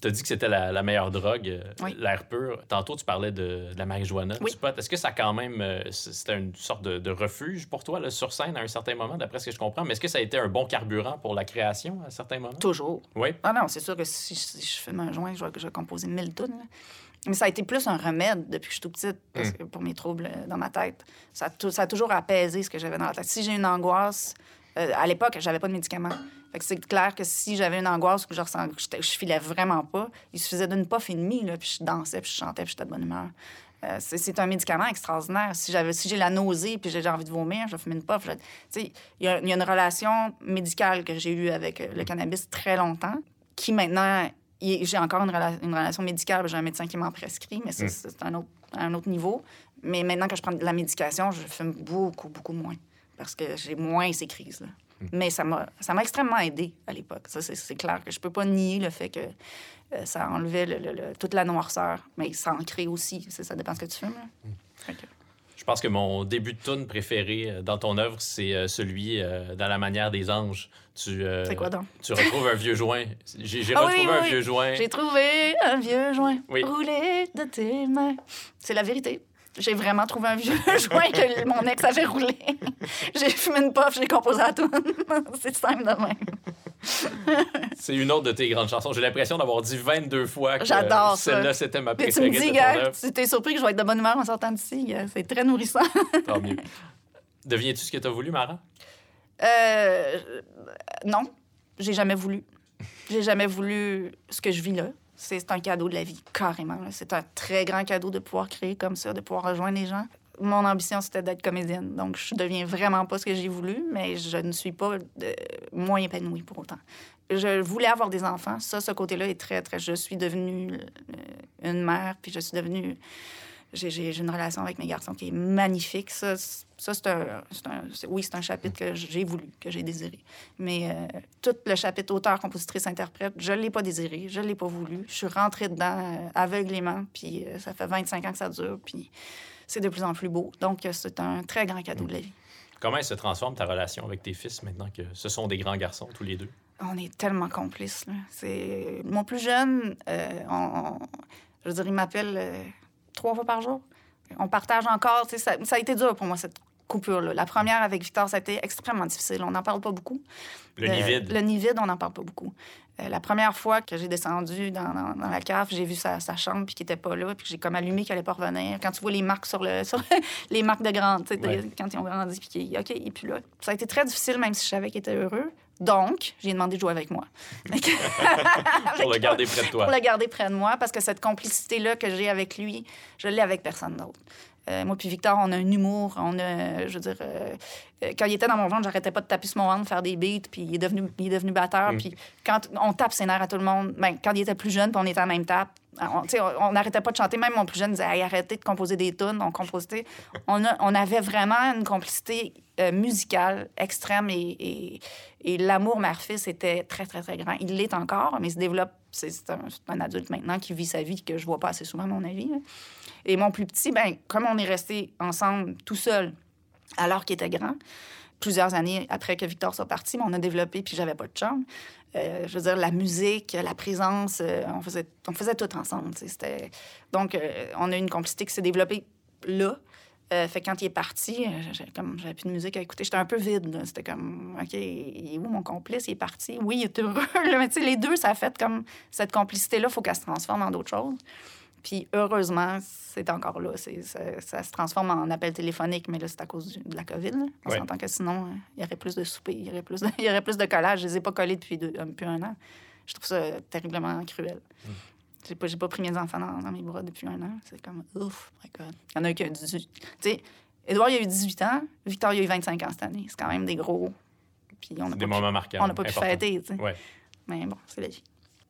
Tu as dit que c'était la, la meilleure drogue, euh, Oui. l'air pur. Tantôt, tu parlais de, de la marijuana, Oui. du pot. Est-ce que ça quand même, euh, c'était une sorte de, de refuge pour toi là, sur scène à un certain moment, d'après ce que je comprends? Mais est-ce que ça a été un bon carburant pour la création à certains moments? Toujours. Oui. Ah non, c'est sûr que si, si je fais un joint, je vais, je vais composer 1000 tonnes. Mais ça a été plus un remède depuis que je suis tout petite parce que pour mes troubles euh, dans ma tête. Ça a, tou- ça a toujours apaisé ce que j'avais dans la tête. Si j'ai une angoisse, euh, à l'époque, j'avais pas de médicaments. Fait que c'est clair que si j'avais une angoisse ou que je, ressens, je filais vraiment pas, il suffisait d'une puff et demie, là, puis je dansais, puis je chantais, puis j'étais de bonne humeur. Euh, c'est, un médicament extraordinaire. Si, j'avais, si j'ai la nausée puis j'ai envie de vomir, je fumer une sais, il y, y a une relation médicale que j'ai eue avec euh, le cannabis très longtemps qui maintenant, j'ai encore une, rela- une relation médicale. J'ai un médecin qui m'en prescrit, mais ça, Mm. c'est un autre, un autre niveau. Mais maintenant que je prends de la médication, je fume beaucoup, beaucoup moins parce que j'ai moins ces crises-là. Mais ça m'a extrêmement aidé à l'époque. Ça, c'est clair que je peux pas nier le fait que euh, ça enlevait le- le- le- toute la noirceur, mais ça en crée aussi. Ça, dépend ce que tu fumes. là. Je pense que mon début de tune préféré euh, dans ton œuvre, c'est euh, celui euh, dans la manière des anges. Tu, euh, C'est quoi donc? Tu retrouves un vieux joint. J'ai j'ai Ah retrouvé oui, un oui. vieux joint. J'ai trouvé un vieux joint roulé de tes mains. C'est la vérité. J'ai vraiment trouvé un vieux joint que mon ex avait roulé. j'ai fumé une puff, j'ai composé la tune. C'est simple de même. C'est une autre de tes grandes chansons. J'ai l'impression d'avoir dit 22 fois que J'adore ça. celle-là, c'était ma Puis tu préférée me dis, gars, tu t'es surpris que je vais être de bonne humeur en sortant d'ici. C'est très nourrissant. Tant mieux. Deviens-tu ce que tu as voulu, Mara? Euh, non, j'ai jamais voulu. J'ai jamais voulu ce que je vis là. C'est un cadeau de la vie, carrément. C'est un très grand cadeau de pouvoir créer comme ça, de pouvoir rejoindre les gens. Mon ambition, c'était d'être comédienne. Donc, je deviens vraiment pas ce que j'ai voulu, mais je ne suis pas euh, moins épanouie pour autant. Je voulais avoir des enfants. Ça, ce côté-là est très, très... Je suis devenue euh, une mère, puis je suis devenue... J'ai une relation avec mes garçons qui est magnifique. Ça, c'est un, un- Oui, c'est un chapitre que j'ai voulu, que j'ai désiré. Mais euh, tout le chapitre auteur, compositrice, interprète, je ne l'ai pas désiré, je ne l'ai pas voulu. Je suis rentrée dedans aveuglément, puis ça fait 25 ans que ça dure, puis c'est de plus en plus beau. Donc, euh, c'est un très grand cadeau de la vie. Comment se transforme ta relation avec tes fils maintenant que ce sont des grands garçons, tous les deux? On est tellement complices. Là. C'est... Mon plus jeune, euh, on, on- je veux dire, il m'appelle euh, trois fois par jour. On partage encore. Ça, ça a été dur pour moi, cette coupure-là. La première avec Victor, ça a été extrêmement difficile. On n'en parle pas beaucoup. Le Euh, nid vide. Le nid vide, on n'en parle pas beaucoup. Euh, la première fois que j'ai descendu dans, dans- dans la cave, j'ai vu sa, sa chambre puis qu'il n'était pas là, puis j'ai comme allumé qu'il n'allait pas revenir. Quand tu vois les marques sur le sur les marques de grande, Ouais. quand ils ont grandi, puis qu'il OK, est plus là. Ça a été très difficile, même si je savais qu'il était heureux. Donc, j'ai demandé de jouer avec moi. Pour le garder près de toi. Pour le garder près de moi, parce que cette complicité-là que j'ai avec lui, je l'ai avec personne d'autre. Euh, moi puis Victor, on a un humour, on a, je veux dire, euh, euh, quand il était dans mon ventre, j'arrêtais pas de taper sur mon ventre, faire des beats, puis il est devenu, il est devenu batteur, Mm. puis quand on tape ses nerfs à tout le monde, ben, quand il était plus jeune, puis on était à la même tape, on n'arrêtait pas de chanter, même mon plus jeune disait, hey, arrêtez de composer des tunes, on composait, on, a- on avait vraiment une complicité euh, musicale extrême et, et, et l'amour mère-fils était très, très, très grand. Il l'est encore, mais il se développe. C'est un, adulte maintenant qui vit sa vie que je vois pas assez souvent, à mon avis. là. Et mon plus petit, ben, comme on est resté ensemble tout seul alors qu'il était grand, plusieurs années après que Victor soit parti, mais on a développé, puis j'avais pas de chambre. Euh, je veux dire, la musique, la présence, euh, on, faisait, on faisait tout ensemble. c'était- Donc, euh, on a eu une complicité qui s'est développée là. Fait quand il est parti, comme j'avais plus de musique à écouter, j'étais un peu vide. C'était comme, OK, il est où mon complice? Il est parti. Oui, il est heureux. Mais tu sais, les deux, ça a fait comme cette complicité-là, il faut qu'elle se transforme en d'autres choses. Puis heureusement, c'est encore là. C'est- ça, ça se transforme en appel téléphonique, mais là, c'est à cause du- de la COVID. là. On Ouais. s'entend que sinon, euh, il y aurait plus de souper, il y aurait plus de, il y aurait plus de collage. Je les ai pas collés depuis, deux- depuis un an. Je trouve ça terriblement cruel. J'ai pas, j'ai pas pris mes enfants dans, dans mes bras depuis un an. C'est comme, ouf, my God. Il y en a un qui a 18. Tu sais, Édouard, il a eu 18 ans. Victor, il a eu 25 ans cette année. C'est quand même des gros. Puis on n'a Des pas, pu- moments marquants. on n'a pas pu fêter, tu sais. Ouais. Mais bon, c'est la vie.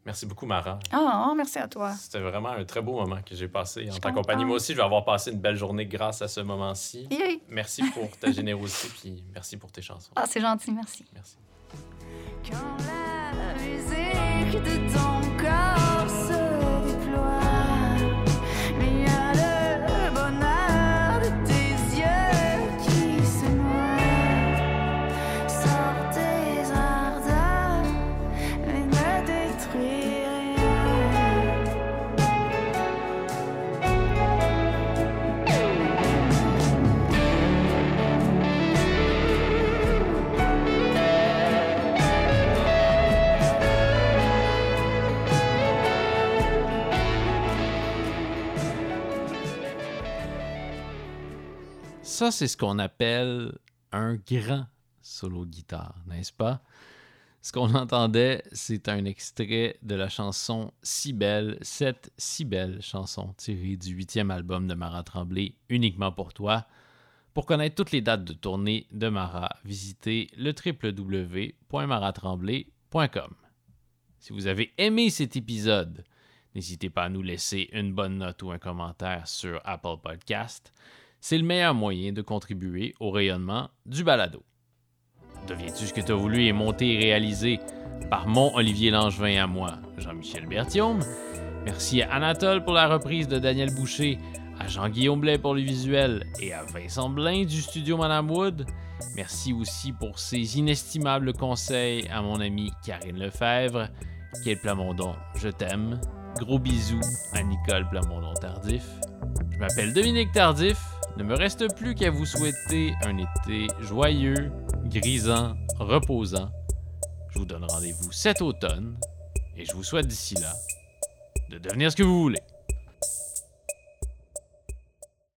Merci beaucoup, Mara. Ah, merci à toi. C'était vraiment un très beau moment que j'ai passé en ta compagnie. Moi aussi, je vais avoir passé une belle journée grâce à ce moment-ci. Yay! Merci pour ta générosité, puis merci pour tes chansons. Ah, c'est gentil, merci. Merci. Quand la musique de ton corps Ça, c'est ce qu'on appelle un grand solo guitare, n'est-ce pas? Ce qu'on entendait, c'est un extrait de la chanson Si belle, cette si belle chanson tirée du huitième album de Marat Tremblay, Uniquement pour toi. Pour connaître toutes les dates de tournée de Marat, visitez le www.marattremblay.com. Si vous avez aimé cet épisode, n'hésitez pas à nous laisser une bonne note ou un commentaire sur Apple Podcast. C'est le meilleur moyen de contribuer au rayonnement du balado. Deviens-tu ce que tu as voulu et monté et réalisé par mon Olivier Langevin à moi, Jean-Michel Berthiaume. Merci à Anatole pour la reprise de Daniel Boucher, à Jean-Guillaume Blais pour le visuel et à Vincent Blain du studio Madame Wood. Merci aussi pour ses inestimables conseils à mon amie Karine Lefebvre. Quel Plamondon, je t'aime. Gros bisous à Nicole Plamondon-Tardif. Je m'appelle Dominique Tardif. Ne me reste plus qu'à vous souhaiter un été joyeux, grisant, reposant. Je vous donne rendez-vous cet automne et je vous souhaite d'ici là de devenir ce que vous voulez.